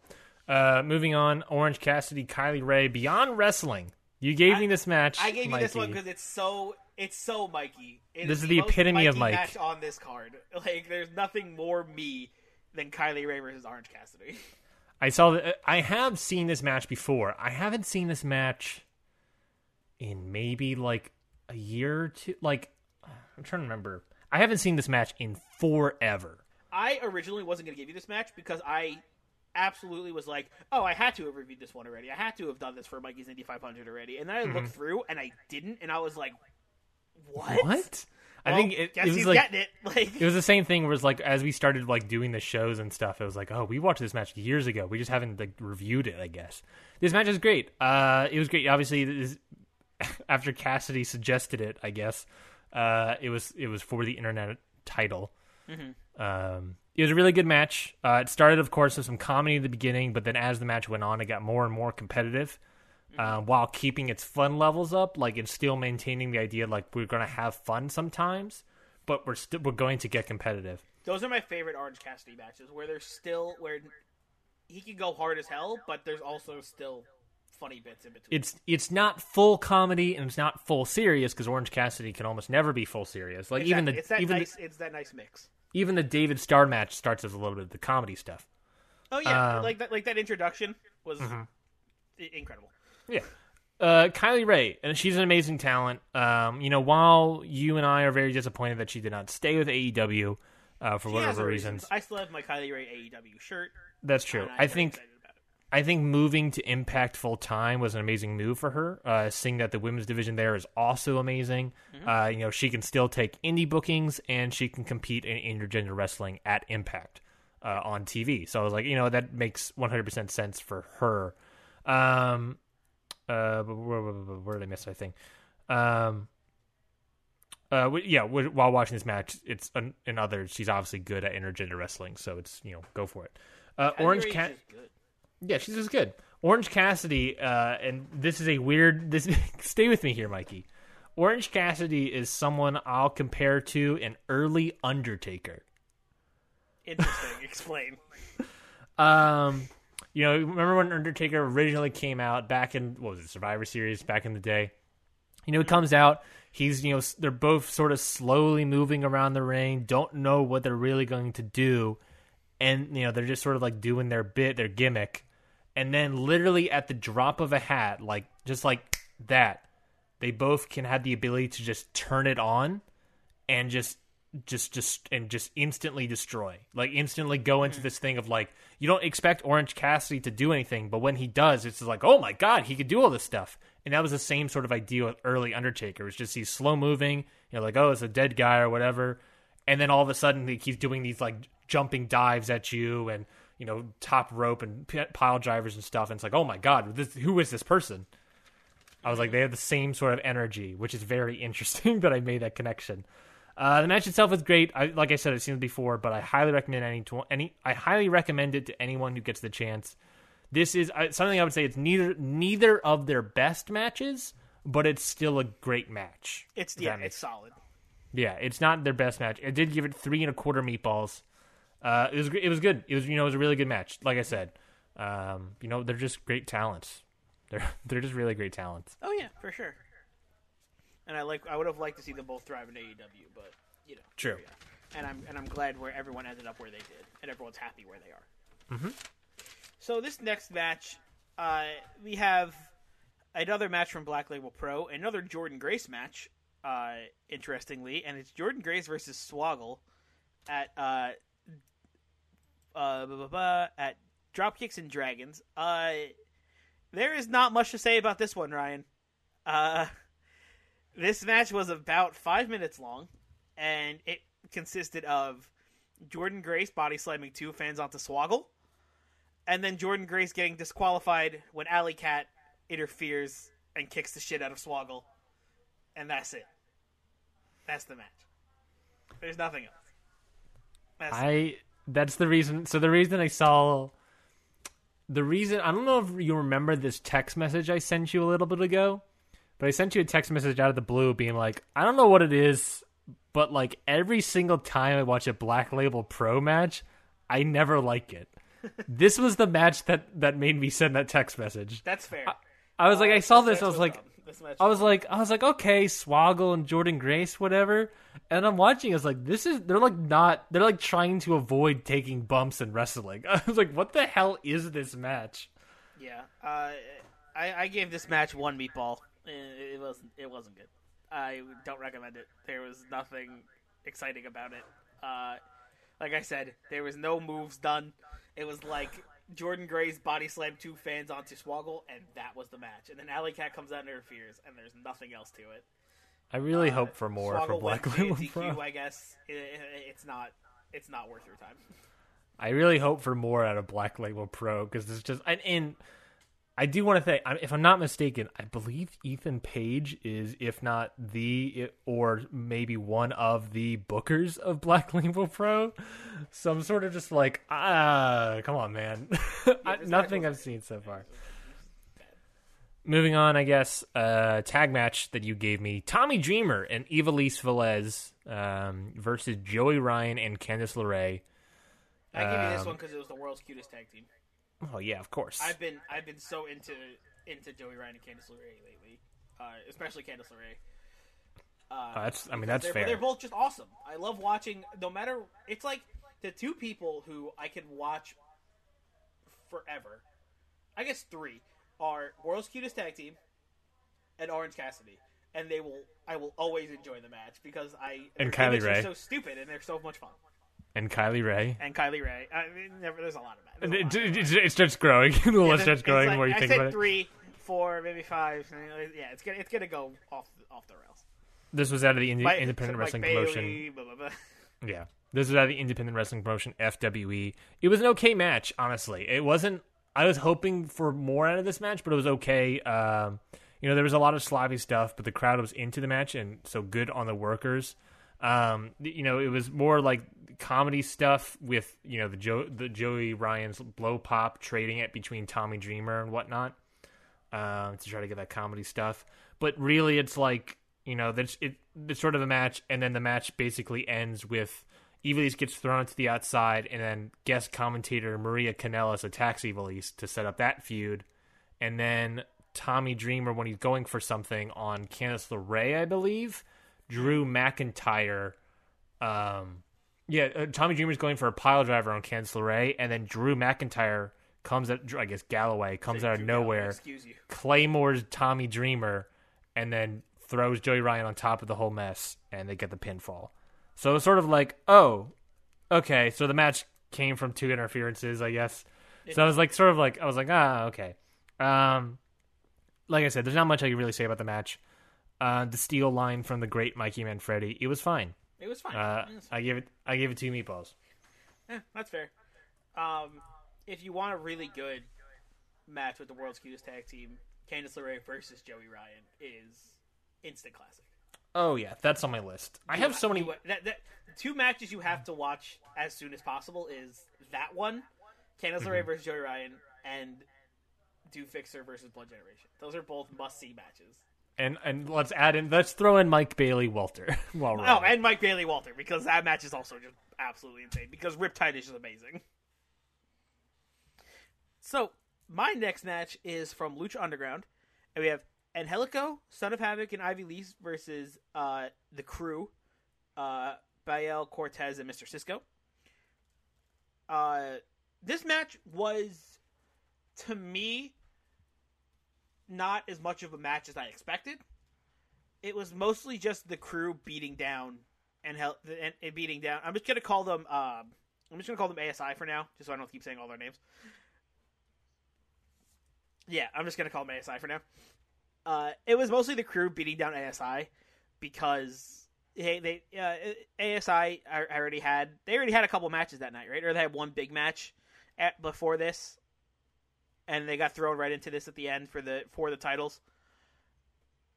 Uh, moving on, Orange Cassidy, Kylie Rae, Beyond Wrestling. You gave me this match. I gave you this one because it's so it's so Mikey. It This is the the most epitome of Mikey Mike. match on this card. [LAUGHS] Like, there's nothing more me than Kylie Rae versus Orange Cassidy. I saw that. I have seen this match before. I haven't seen this match in maybe like a year or two. Like, I'm trying to remember. I haven't seen this match in forever. I originally wasn't going to give you this match because I absolutely was like, oh, I had to have reviewed this one already. I had to have done this for Mikey's Indy 500 already. And then I Mm-hmm. looked through and I didn't, and I was like, what? What? I Well, think it, it was he's like getting it. [LAUGHS] Like, it was the same thing. Where it's like as we started like doing the shows and stuff, it was like, oh, we watched this match years ago. We just haven't like reviewed it. I guess this match is great. Uh, it was great. Obviously, this, [LAUGHS] after Cassidy suggested it, I guess uh, it was it was for the internet title. Um, it was a really good match. Uh, it started, of course, with some comedy at the beginning, but then as the match went on, it got more and more competitive. Uh, while keeping its fun levels up, like it's still maintaining the idea like we're gonna have fun sometimes, but we're still we're going to get competitive. those are my favorite Orange Cassidy matches where there's still, where he can go hard as hell, but there's also still funny bits in between. It's it's not full comedy and it's not full serious because Orange Cassidy can almost never be full serious. Like It's even that, the it's that even nice, the, it's that nice mix. Even the David Starr match starts as a little bit of the comedy stuff. Oh yeah, Um, like that, like that introduction was i- incredible. Yeah. Uh, Kylie Rae, and she's an amazing talent. Um, you know, while you and I are very disappointed that she did not stay with AEW uh, for She whatever her reasons, I still have my Kylie Rae AEW shirt. that's true. I think excited about it. I think moving to Impact full time was an amazing move for her. Uh, seeing that the women's division there is also amazing. Uh, you know, she can still take indie bookings and she can compete in intergender wrestling at Impact uh, on TV. So I was like, you know, that makes 100% sense for her. Um, uh, where, where, where- did I miss? I think. Um, uh, yeah. While watching this match, it's an, in others. She's obviously good at intergender wrestling, so it's you know go for it. Uh, Orange is Cat. good. Yeah, she's just good. Orange Cassidy, uh, and this is a weird. This [LAUGHS] stay with me here, Mikey. Orange Cassidy is someone I'll compare to an early Undertaker. Interesting. [LAUGHS] Explain. Um, you know, remember when Undertaker originally came out back in what was it, Survivor Series back in the day? You know, he comes out. He's you know they're both sort of slowly moving around the ring. Don't know what they're really going to do, and you know they're just sort of like doing their bit, their gimmick, and then literally at the drop of a hat, like just like that, they both can have the ability to just turn it on and just just just and just instantly destroy. Like instantly go into hmm. this thing of like you don't expect orange cassidy to do anything but when he does it's just like oh my god he could do all this stuff. And that was the same sort of idea with early undertaker. It's just he's slow moving you know like oh it's a dead guy or whatever. And then all of a sudden he keeps doing these like jumping dives at you and you know top rope and pile drivers and stuff and it's like oh my god this, who is this person I was like, they have the same sort of energy, which is very [LAUGHS] interesting that I made that connection. Uh, the match itself is great. I, like I said, I've seen it before, but I highly recommend any to any. I highly recommend it to anyone who gets the chance. This is uh, something I would say it's neither neither of their best matches, but it's still a great match. It's yeah, it's solid. yeah, it's not their best match. I did give it three and a quarter meatballs. Uh, it was it was good. It was you know it was a really good match. Like I said, um, you know they're just great talents. [LAUGHS] They're they're just really great talents. Oh yeah, for sure. And I like I would have liked to see them both thrive in AEW, but you know, True. here. And I'm and I'm glad where everyone ended up where they did, and everyone's happy where they are. Mm-hmm. So this next match, uh, we have another match from Black Label Pro, another Jordynne Grace match. Uh, interestingly, and it's Jordynne Grace versus Swoggle at uh, blah, blah, blah, at Dropkicks and Dragons. Uh, there is not much to say about this one, Ryan. Uh, this match was about five minutes long, and it consisted of Jordynne Grace body slamming two fans onto Swoggle, and then Jordynne Grace getting disqualified when Allie Kat interferes and kicks the shit out of Swoggle, and that's it. That's the match. There's nothing else. That's it. I that's the reason. So the reason I saw the reason I don't know if you remember this text message I sent you a little bit ago, but I sent you a text message out of the blue being like, I don't know what it is, but like every single time I watch a Black Label Pro match, I never like it. [LAUGHS] this was the match that that made me send that text message. That's fair. I was like, I saw this, I was like, dumb. This match I was like, I was like, okay, Swoggle and Jordynne Grace, whatever. And I'm watching. I was like, this is. They're like not. They're like trying to avoid taking bumps in wrestling. [LAUGHS] I was like, what the hell is this match? Yeah, uh, I, I gave this match one meatball. It, it wasn't it wasn't good. I don't recommend it. There was nothing exciting about it. Uh, like I said, there was no moves done. It was like Jordynne Grace body slammed two fans onto Swoggle, and that was the match. And then Allie Kat comes out and interferes, and there's nothing else to it. I really Uh, hope for more for Black Label Pro. I guess it, it- it's not it's not worth your time. I really hope for more out of Black Label Pro because it's just. And, and I do want to say, if I'm not mistaken, I believe Ethan Page is, if not the, or maybe one of the bookers of Black [LAUGHS] Label Pro. So I'm sort of just like, ah, come on, man. [LAUGHS] This nothing I've seen so far. Moving on, I guess, uh, tag match that you gave me Tommy Dreamer and Ivelisse Velez um, versus Joey Ryan and Candice LeRae. I give you this Um, one because it was the world's cutest tag team. Oh, yeah, of course. I've been I've been so into into Joey Ryan and Candice LeRae lately, uh, especially Candice LeRae. Uh, Oh, that's- I mean, that's they're, fair. They're both just awesome. I love watching. No matter, it's like the two people who I can watch forever. I guess three are World's Cutest Tag Team and Orange Cassidy, and they will. I will always enjoy the match because I And Kylie are Ray. so stupid and they're so much fun. And Kylie Rae. And Kylie Rae. I mean, never, there's a lot of that. It, it, it starts growing. [LAUGHS] the list starts growing like- more you I think said about it. three, four, maybe five. Yeah, it's gonna it's gonna go off off the rails. This was out of the Indi- Like- independent like wrestling Bayley, promotion. blah, blah, blah. [LAUGHS] Yeah. This was out of the independent wrestling promotion FWE. It was an okay match, honestly. It wasn't I was hoping for more out of this match, but it was okay. Um, you know, there was a lot of sloppy stuff, but the crowd was into the match and so good on the workers. Um, you know, it was more like comedy stuff with, you know, the Joe the Joey Ryan's blow pop trading it between Tommy Dreamer and whatnot. Um, to try to get that comedy stuff. But really it's like you know, that's it. It's sort of a match, and then the match basically ends with Ivelisse gets thrown to the outside, and then guest commentator Maria Kanellis attacks Ivelisse to set up that feud, and then Tommy Dreamer when he's going for something on Candice LeRae, I believe. Drew McIntyre, um, yeah, uh, Tommy Dreamer's going for a pile driver on Candice LeRae, and then Drew McIntyre comes at I guess Galloway comes out of nowhere, Excuse you. claymores Tommy Dreamer, and then throws Joey Ryan on top of the whole mess, and they get the pinfall. So it's sort of like, oh, okay, so the match came from two interferences, I guess. So I was like, sort of like, I was like, ah, okay. Um, like I said, there's not much I can really say about the match. Uh, the steel line from the great Mikey Manfredi, it was fine. It was fine. Uh, It was I gave it, I gave it two meatballs. Eh, that's fair. Um, if you want a really good match with the world's cutest tag team, Candice LeRae versus Joey Ryan is instant classic. Oh yeah, that's on my list. I have so many. That, that, two matches you have to watch as soon as possible is that one, Candice Mm-hmm. LeRae versus Joey Ryan, and Do Fixer versus Blood Generation. Those are both must see matches. And and let's add in, let's throw in Mike Bailey Walter [LAUGHS] while we're Oh, at and Mike Bailey Walter because that match is also just absolutely insane. Because Riptide is just amazing. So my next match is from Lucha Underground, and we have Angelico, Son of Havoc, and Ivelisse versus uh, the Crew, uh, Bael Cortez and Mr. Cisco. Uh, this match was, to me, not as much of a match as I expected it was mostly just the crew beating down and, and, and beating down. I'm just gonna call them. Um, I'm just gonna call them ASI for now, just so I don't keep saying all their names. Yeah, I'm just gonna call them ASI for now. Uh, it was mostly the crew beating down ASI because hey, they uh, ASI I already had they already had a couple matches that night, right? Or they had one big match at before this, and they got thrown right into this at the end for the for the titles.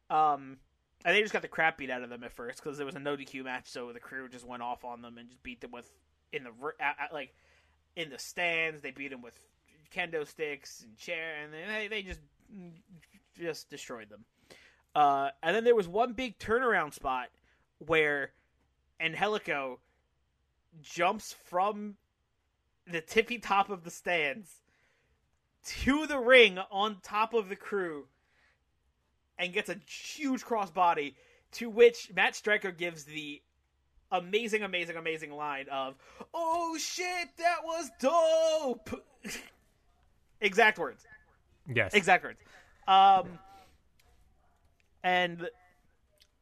Um, and they just got the crap beat out of them at first because there was a no DQ match, so the crew just went off on them and just beat them with in the at, at, like in the stands. They beat them with kendo sticks and chair, and they they just just destroyed them. Uh, and then there was one big turnaround spot where Angelico jumps from the tippy top of the stands to the ring on top of the crew and gets a huge crossbody to which Matt Striker gives the amazing, amazing, amazing line of "Oh shit, that was dope." [LAUGHS] exact words. yes, Exact words. Um, and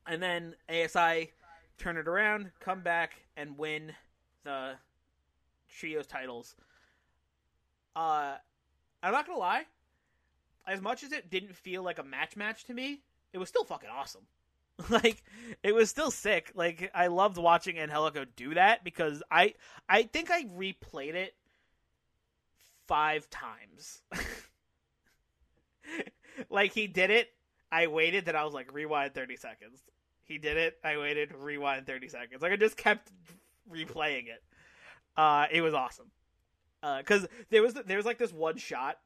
and then ASI turn it around, come back, and win the trios titles. Uh, I'm not gonna lie. As much as it didn't feel like a match match to me, it was still fucking awesome. [LAUGHS] like it was still sick. Like I loved watching Angelico do that because I I think I replayed it five times. [LAUGHS] like he did it, I waited, then I was like rewind thirty seconds. He did it, I waited, rewind thirty seconds. Like I just kept replaying it. Uh, it was awesome. Because there was there was like this one shot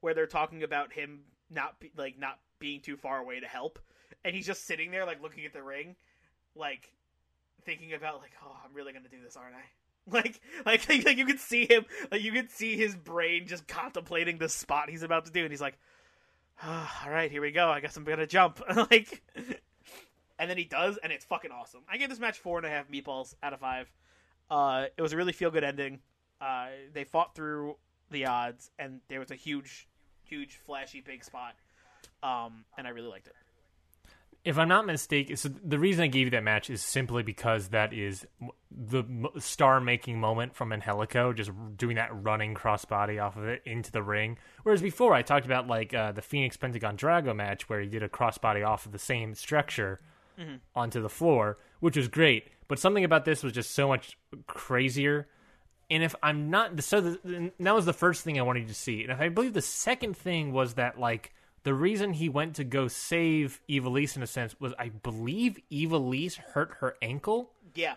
where they're talking about him not be, like not being too far away to help, and he's just sitting there like looking at the ring, like thinking about like, oh, I'm really gonna do this, aren't I? [LAUGHS] Like, like, [LAUGHS] like you could see him, like you could see his brain just contemplating the spot he's about to do, and he's like, oh, all right, here we go. I guess I'm gonna jump, [LAUGHS] like, and then he does, and it's fucking awesome. I gave this match four and a half meatballs out of five. Uh, it was a really feel good ending. Uh, they fought through the odds, and there was a huge, huge, flashy, big spot. Um, and I really liked it. if I'm not mistaken, so the reason I gave you that match is simply because that is the star-making moment from Angelico, just doing that running crossbody off of it into the ring. Whereas before, I talked about like uh, the Phoenix Pentagon Drago match, where he did a crossbody off of the same structure onto the floor, which was great. But something about this was just so much crazier. And if I'm not, so the, that was the first thing I wanted to see. And if I believe the second thing was that like the reason he went to go save Ivelisse in a sense was I believe Ivelisse hurt her ankle, Yeah,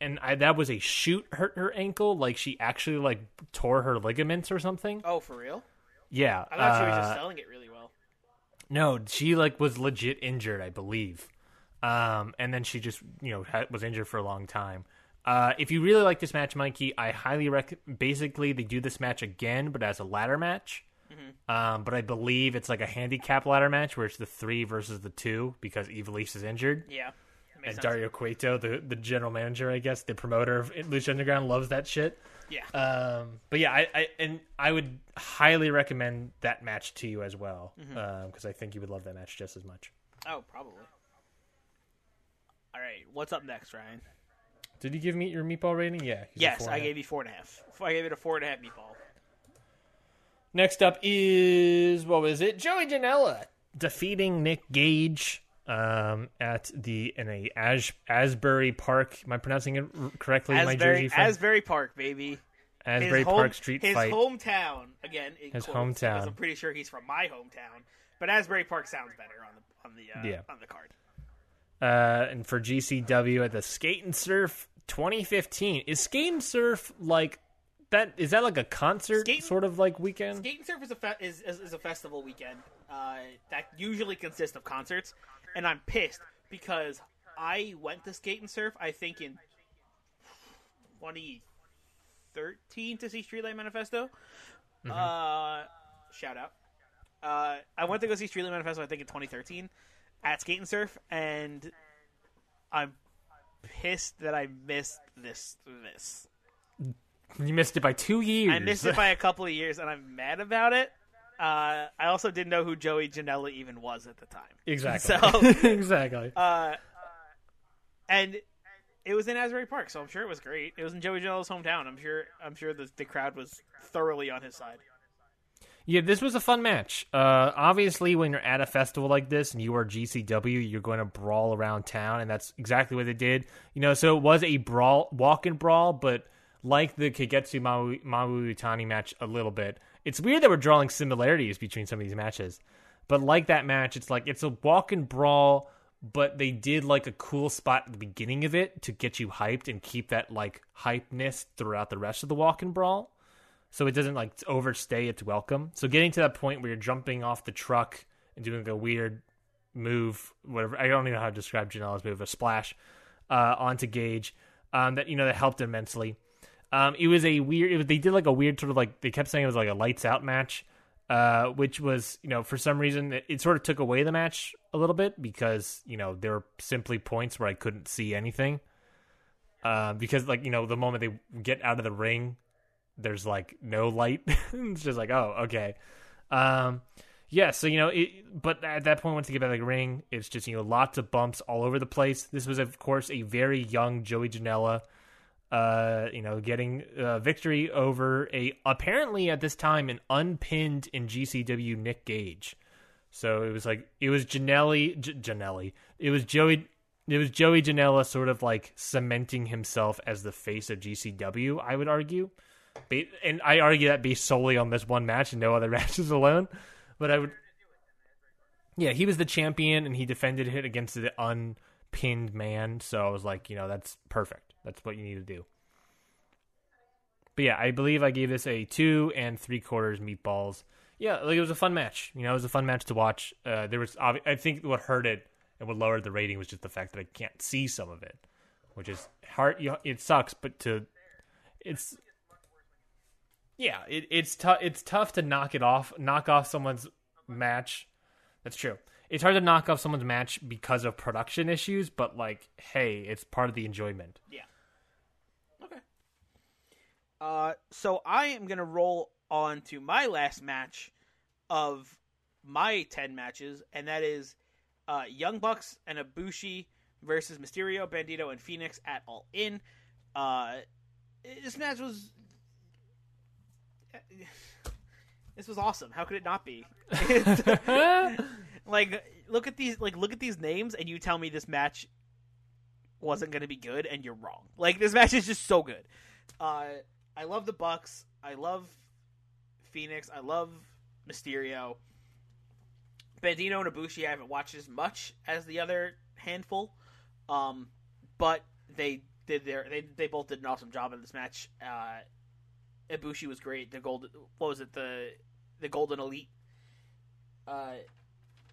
and I, that was a shoot hurt her ankle, like she actually like tore her ligaments or something. Oh, for real? Yeah, I thought she was uh, just selling it really well. no, she like was legit injured, I believe. Um, and then she just you know ha- was injured for a long time. Uh, if you really like this match, Mikey, I highly recommend. Basically, they do this match again, but as a ladder match. Um, but I believe it's like a handicap ladder match where it's the three versus the two because Ivelisse is injured. Yeah. And sense. Dario Cueto, the, the general manager, I guess, the promoter of Lucha Underground, loves that shit. Yeah. Um, but yeah, I, I and I would highly recommend that match to you as well because I think you would love that match just as much. oh, probably. All right. What's up next, Ryan? Did you give me your meatball rating? Yeah. Yes, I and a half. gave you four and a half. I gave it a four and a half meatball. Next up is what was it? Joey Janela defeating Nick Gage um, at the in a As, Asbury Park. Am I pronouncing it correctly? my Asbury, Jersey friend? Asbury Park, baby. Asbury his home- Park Street his fight. hometown again. in His quotes, hometown. I'm pretty sure he's from my hometown, but Asbury Park sounds better on the on the uh, Yeah. on the card. Uh, and for GCW at the Skate and Surf 2015. Is Skate and Surf like that? Is that like a concert Skate- sort of like weekend? Skate and Surf is a fe- is, is, is a festival weekend uh, that usually consists of concerts, and I'm pissed because I went to Skate and Surf. I think in 2013 to see Streetlight Manifesto. Uh, shout out. Uh, I went to go see Streetlight Manifesto. I think in 2013 at Skate and Surf, and I'm pissed that I missed this this. You missed it by two years. I missed it by a couple of years, and I'm mad about it. Uh, I also didn't know who Joey Janela even was at the time. [LAUGHS] exactly. So- [LAUGHS] exactly. Uh, and it was in Asbury Park, so I'm sure it was great. It was in Joey Janela's hometown. I'm sure. I'm sure the the crowd was thoroughly on his side. Yeah, this was a fun match. Uh, obviously, when you're at a festival like this and you are GCW, you're going to brawl around town, and that's exactly what they did. You know, so it was a brawl, walk and brawl, but like the Kagetsu Mayu Iwatani match a little bit. It's weird that we're drawing similarities between some of these matches, but like that match, it's like it's a walk and brawl, but they did like a cool spot at the beginning of it to get you hyped and keep that like hypeness throughout the rest of the walk and brawl so it doesn't like overstay its welcome. So getting to that point where you're jumping off the truck and doing a weird move, whatever I don't even know how to describe Janela's move, a splash uh, onto Gage, um, that you know that helped immensely. Um, it was a weird. It was, they did like a weird sort of like they kept saying it was like a lights out match, uh, which was you know for some reason it, it sort of took away the match a little bit because you know there were simply points where I couldn't see anything. Uh, because like you know the moment they get out of the ring, there's like no light. [LAUGHS] it's just like oh okay, um, yeah. So you know, it, but at that point once you get back the ring, it's just you know lots of bumps all over the place. This was of course a very young Joey Janela uh, you know, getting uh, victory over a apparently at this time an unpinned in GCW Nick Gage. So it was like it was Janelli, Janelli. It was Joey. It was Joey Janela sort of like cementing himself as the face of GCW. I would argue, and I argue that based solely on this one match and no other [LAUGHS] matches alone. But I would, yeah, he was the champion and he defended it against the unpinned man. So I was like, you know, that's perfect. That's what you need to do. But yeah, I believe I gave this a two and three quarters meatballs. Yeah, like it was a fun match. You know, it was a fun match to watch. Uh, there was, I think, what hurt it and what lowered the rating was just the fact that I can't see some of it, which is hard. You know, it sucks, but to, it's, yeah, it, it's tough. It's tough to knock it off, knock off someone's match. That's true. It's hard to knock off someone's match because of production issues, but like, hey, it's part of the enjoyment. Yeah. Okay. Uh, so I am gonna roll on to my last match of my ten matches, and that is uh, Young Bucks and Ibushi versus Mysterio, Bandido, and Phoenix at All In. Uh, this match was. [LAUGHS] This was awesome. How could it not be? [LAUGHS] like, look at these. Like, look at these names, and you tell me this match wasn't going to be good, and you're wrong. Like this match is just so good. Uh, I love the Bucks. I love Phoenix. I love Mysterio. Bandido and Ibushi I haven't watched as much as the other handful, um, but they did their they they both did an awesome job in this match. Uh, Ibushi was great. The golden what was it the the Golden Elite. Uh,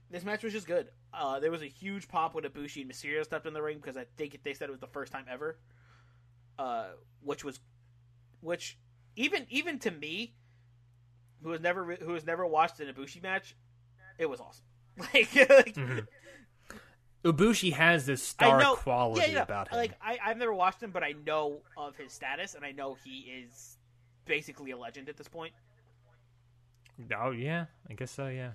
this match was just good. Uh, there was a huge pop when Ibushi and Mysterio stepped in the ring because I think they said it was the first time ever. Uh, which was, which even even to me, who has never who has never watched an Ibushi match, it was awesome. [LAUGHS] Like, like Mm-hmm. [LAUGHS] Ibushi has this I star know quality yeah, yeah, about him. Like I, I've never watched him, but I know of his status, and I know he is basically a legend at this point. oh yeah, I guess so. Yeah.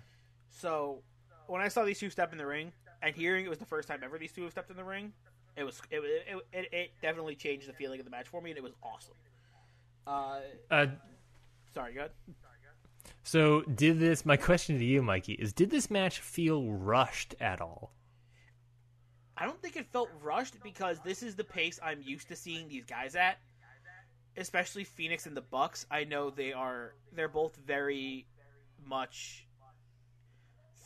So when I saw these two step in the ring, and hearing it was the first time ever these two have stepped in the ring, it was it it, it, it definitely changed the feeling of the match for me, and it was awesome. Uh, Uh, sorry, good. so did this? My question to you, Mikey, is: Did this match feel rushed at all? I don't think it felt rushed because this is the pace I'm used to seeing these guys at. Especially Phoenix and the Bucks. I know they are they're both very much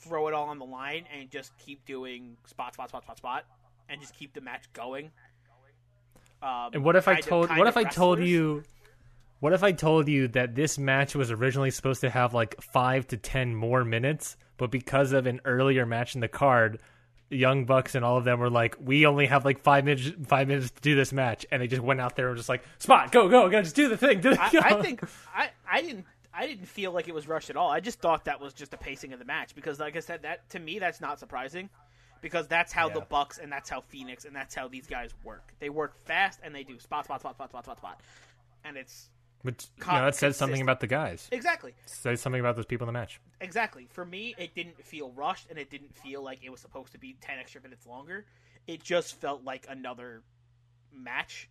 throw it all on the line and just keep doing spot spot spot spot spot and just keep the match going. Um, And what if I of- told? What if I told you? What if I told you that this match was originally supposed to have like five to ten more minutes, but because of an earlier match in the card, Young Bucks and all of them were like, "We only have like five minutes, five minutes to do this match," and they just went out there and were just like, "Spot, go, go, go, just do the thing." Do the I. I [LAUGHS] think I, I didn't I didn't feel like it was rushed at all. I just thought that was just the pacing of the match because, like I said, that to me that's not surprising because that's how the Bucks and that's how Phoenix and that's how these guys work. They work fast and they do spot spot spot spot spot spot spot, and it's Which you con- know, that says something about the guys. exactly says something about those people in the match. exactly for me. It didn't feel rushed and it didn't feel like it was supposed to be ten extra minutes longer. It just felt like another match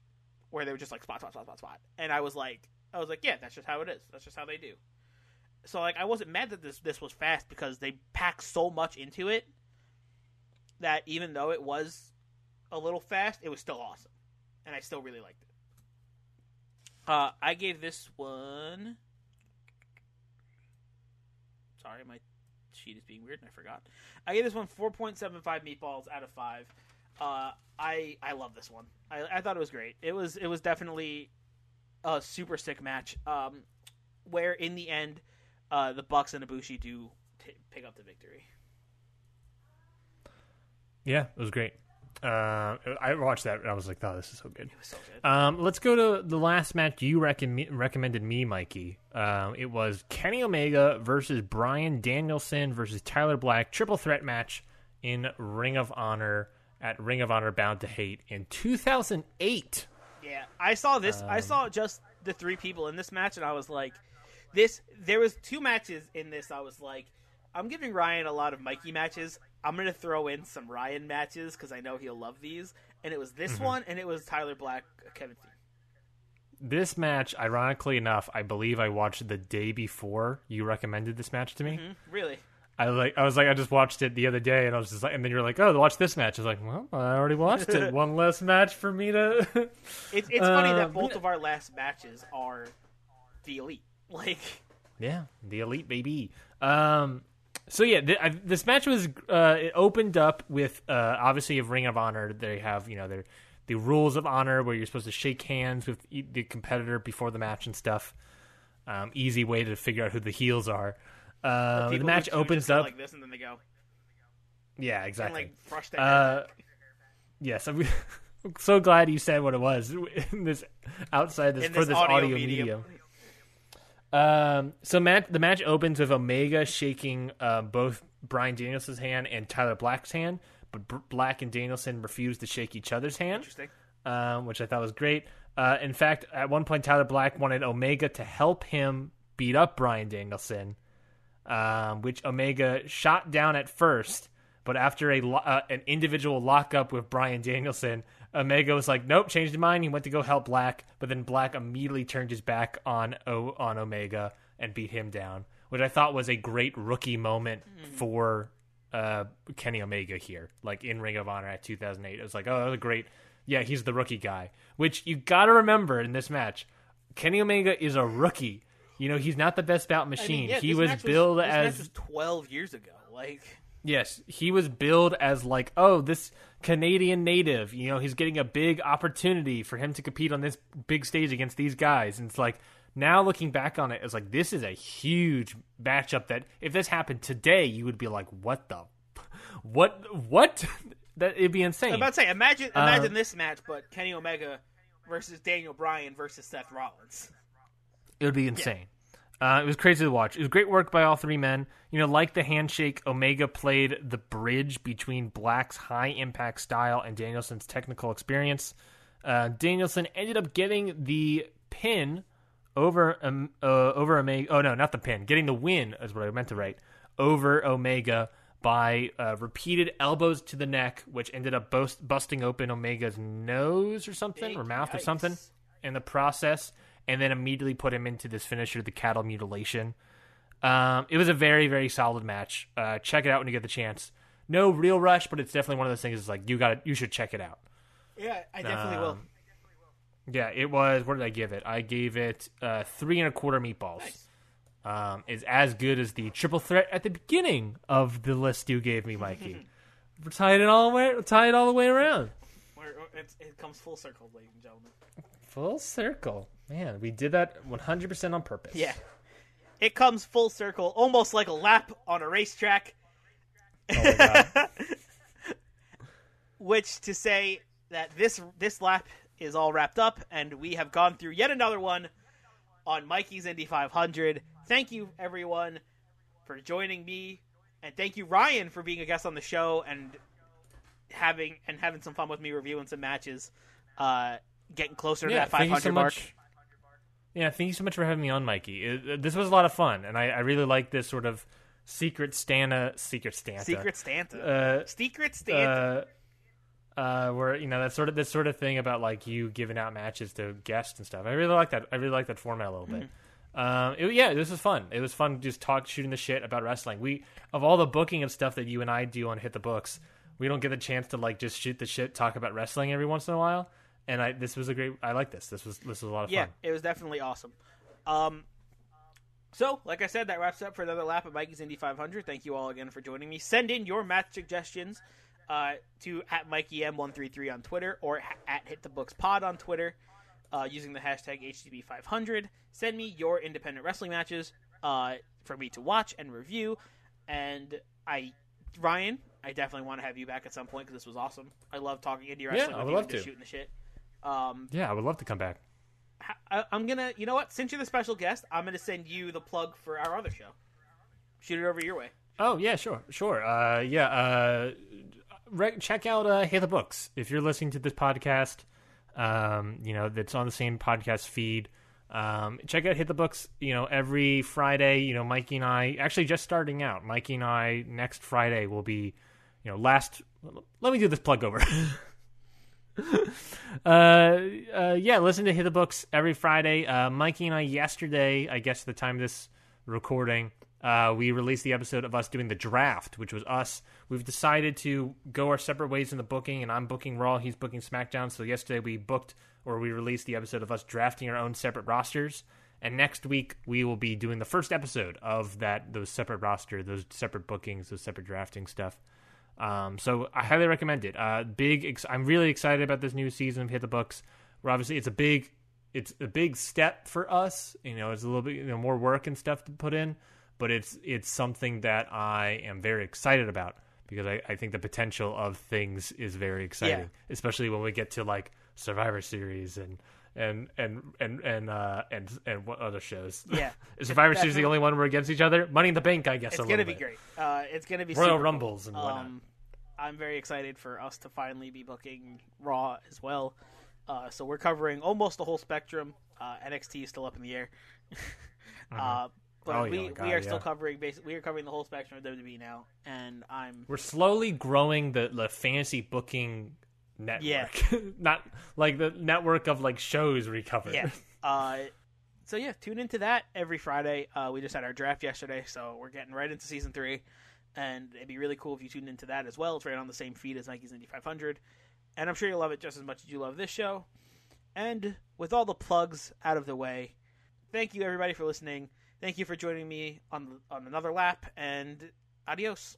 where they were just like spot spot spot spot spot, and I was like, I was like, yeah, that's just how it is. That's just how they do. So like, I wasn't mad that this this was fast because they packed so much into it that even though it was a little fast, it was still awesome, and I still really liked it. Uh, I gave this one. Sorry, my sheet is being weird and I forgot. I gave this one 4.75 meatballs out of five. Uh, I I love this one. I, I thought it was great. It was it was definitely a super sick match. Um, where in the end, uh, the Bucks and Ibushi do t- pick up the victory. Yeah, it was great. Uh, I watched that and I was like, "Oh, this is so good." It was so good. Um, let's go to the last match you recomm- recommended me, Mikey. Um, it was Kenny Omega versus Bryan Danielson versus Tyler Black triple threat match in Ring of Honor at Ring of Honor Bound to Hate in 2008. Yeah, I saw this. I saw just the three people in this match, and I was like, "This." There was two matches in this. I was like, "I'm giving Ryan a lot of Mikey matches. I'm gonna throw in some Ryan matches because I know he'll love these." And it was this one, and it was Tyler Black, Kevin. This match, ironically enough, I believe I watched the day before you recommended this match to me. Really? I like I was like I just watched it the other day and I was just like and then you're like oh watch this match I was like well I already watched it [LAUGHS] one less match for me to [LAUGHS] It's it's funny Uh, that both of our last matches are the elite. [LAUGHS] Like, Yeah, the elite baby. Um, so yeah, th- I, this match was uh, it opened up with uh, obviously of Ring of Honor. They have you know their the rules of honor where you're supposed to shake hands with the competitor before the match and stuff. Um, easy way to figure out who the heels are. Uh, the match opens up. like this, and then they go yeah, and exactly. like brush their hair Uh, back. yes, [LAUGHS] I'm so glad you said what it was [LAUGHS] in this outside this In for this this audio audio, medium. medium. Um, so match the match opens with Omega shaking uh, both Bryan Danielson's hand and Tyler Black's hand, but B- Black and Danielson refuse to shake each other's hand, Interesting. um, which I thought was great. Uh, in fact, at one point, Tyler Black wanted Omega to help him beat up Bryan Danielson, um, which Omega shot down at first, but after a lo- uh, an individual lockup with Bryan Danielson, Omega was like, "Nope, changed his mind." He went to go help Black, but then Black immediately turned his back on o- on Omega and beat him down, which I thought was a great rookie moment for uh, Kenny Omega here, like in Ring of Honor at 2008. It was like, oh, that was a great. Yeah, he's the rookie guy, which you got to remember in this match. Kenny Omega is a rookie. You know, he's not the best bout I machine. mean, yeah, he was billed this as was twelve years ago. Like, Yes, he was billed as like, oh, this Canadian native. You know, he's getting a big opportunity for him to compete on this big stage against these guys. And it's like now looking back on it, it's like this is a huge matchup. That if this happened today, you would be like, what the, what, what? [LAUGHS] that it'd be insane. I'm about to say, imagine Uh, imagine this match, but Kenny Omega versus Daniel Bryan versus Seth Rollins. It would be insane. Uh, it was crazy to watch. It was great work by all three men. You know, like the handshake, Omega played the bridge between Black's high impact style and Danielson's technical experience. Uh, Danielson ended up getting the pin over um, uh, over Omega. Oh no, not the pin. Getting the win is what I meant to write over Omega by uh, repeated elbows to the neck, which ended up bust- busting open Omega's nose or something Big or mouth or something in the process, and then immediately put him into this finisher, the cattle mutilation. Um, it was a very very solid match. Uh, check it out when you get the chance. No real rush, but it's definitely one of those things. Is like you got you should check it out. Yeah, I definitely will. Um, Yeah, it was. What did I give it? I gave it uh, three and a quarter meatballs. Nice. Um, is as good as the triple threat at the beginning of the list you gave me, Mikey. [LAUGHS] We're tying it all the way, tie it all the way around. Where it's, it comes full circle, ladies and gentlemen. Full circle, man. We did that 100 percent on purpose. Yeah. It comes full circle, almost like a lap on a racetrack. Oh. [LAUGHS] Which to say that this this lap is all wrapped up, and we have gone through yet another one on Mikey's Indy 500. Thank you everyone for joining me, and thank you Ryan for being a guest on the show and having and having some fun with me reviewing some matches. Uh, getting closer to yeah, that thank 500 you so mark. much. Yeah, thank you so much for having me on, Mikey. It, this was a lot of fun, and I, I really like this sort of secret Stana, secret Stanta, Secret Stanta. uh, Secret Stanta. uh, uh, where you know that sort of this sort of thing about like you giving out matches to guests and stuff. I really like that. I really like that format a little bit. Um, it, yeah, this was fun. It was fun just talk shooting the shit about wrestling. We of all the booking and stuff that you and I do on Hit the Books, we don't get the chance to like just shoot the shit, talk about wrestling every once in a while. And I this was a great. I like this. This was this was a lot of yeah, fun. it was definitely awesome. Um, so, like I said, that wraps up for another lap of Mikey's Indy 500. Thank you all again for joining me. Send in your match suggestions uh, to at MikeyM133 on Twitter or at Hit the Books Pod on Twitter uh, using the hashtag HTB500. Send me your independent wrestling matches uh, for me to watch and review. And I, Ryan, I definitely want to have you back at some point because this was awesome. I love talking indie wrestling. Yeah, I would love to. shooting the shit. Um, Yeah, I would love to come back. I, I'm gonna, you know what? Since you're the special guest, I'm gonna send you the plug for our other show. Shoot it over your way. Oh yeah, sure, sure. Uh, yeah, uh, re- check out uh, Hit the Books if you're listening to this podcast. Um, you know that's on the same podcast feed. Um, check out Hit the Books. You know every Friday. You know Mikey and I actually just starting out. Mikey and I next Friday will be. You know last. Let me do this plug over. [LAUGHS] [LAUGHS] uh, uh, yeah, listen to Hit the Books every Friday. Uh, Mikey and I yesterday, I guess, the time of this recording, uh, we released the episode of us doing the draft, which was us. We've decided to go our separate ways in the booking, and I'm booking Raw, he's booking SmackDown. So yesterday we booked or we released the episode of us drafting our own separate rosters. And next week we will be doing the first episode of that those separate roster, those separate bookings, those separate drafting stuff. Um, so I highly recommend it. Uh, big, ex- I'm really excited about this new season of Hit the Books. Obviously it's a big, it's a big step for us. You know, it's a little bit you know, more work and stuff to put in, but it's it's something that I am very excited about because I, I think the potential of things is very exciting, Yeah. especially when we get to like Survivor Series and. And and and and uh and and what other shows? Yeah. [LAUGHS] Survivor Series the only one we're against each other? Money in the Bank, I guess. It's gonna be great. Uh, it's gonna be Royal super cool. Rumbles and whatnot. Um, I'm very excited for us to finally be booking Raw as well. Uh, so we're covering almost the whole spectrum. Uh, NXT is still up in the air. [LAUGHS] uh, but Oh, we, God, we are still covering basically we are covering the whole spectrum of WWE now, and I'm We're slowly growing the, the fantasy booking network. Yeah. [LAUGHS] Not like the network of like shows we cover. yeah. [LAUGHS] Uh, so yeah, tune into that every Friday. Uh, we just had our draft yesterday, so we're getting right into season three, and it'd be really cool if you tuned into that as well. It's right on the same feed as Mikey's Indy 500, and I'm sure you'll love it just as much as you love this show. And with all the plugs out of the way, thank you everybody for listening. Thank you for joining me on on another lap, and adios.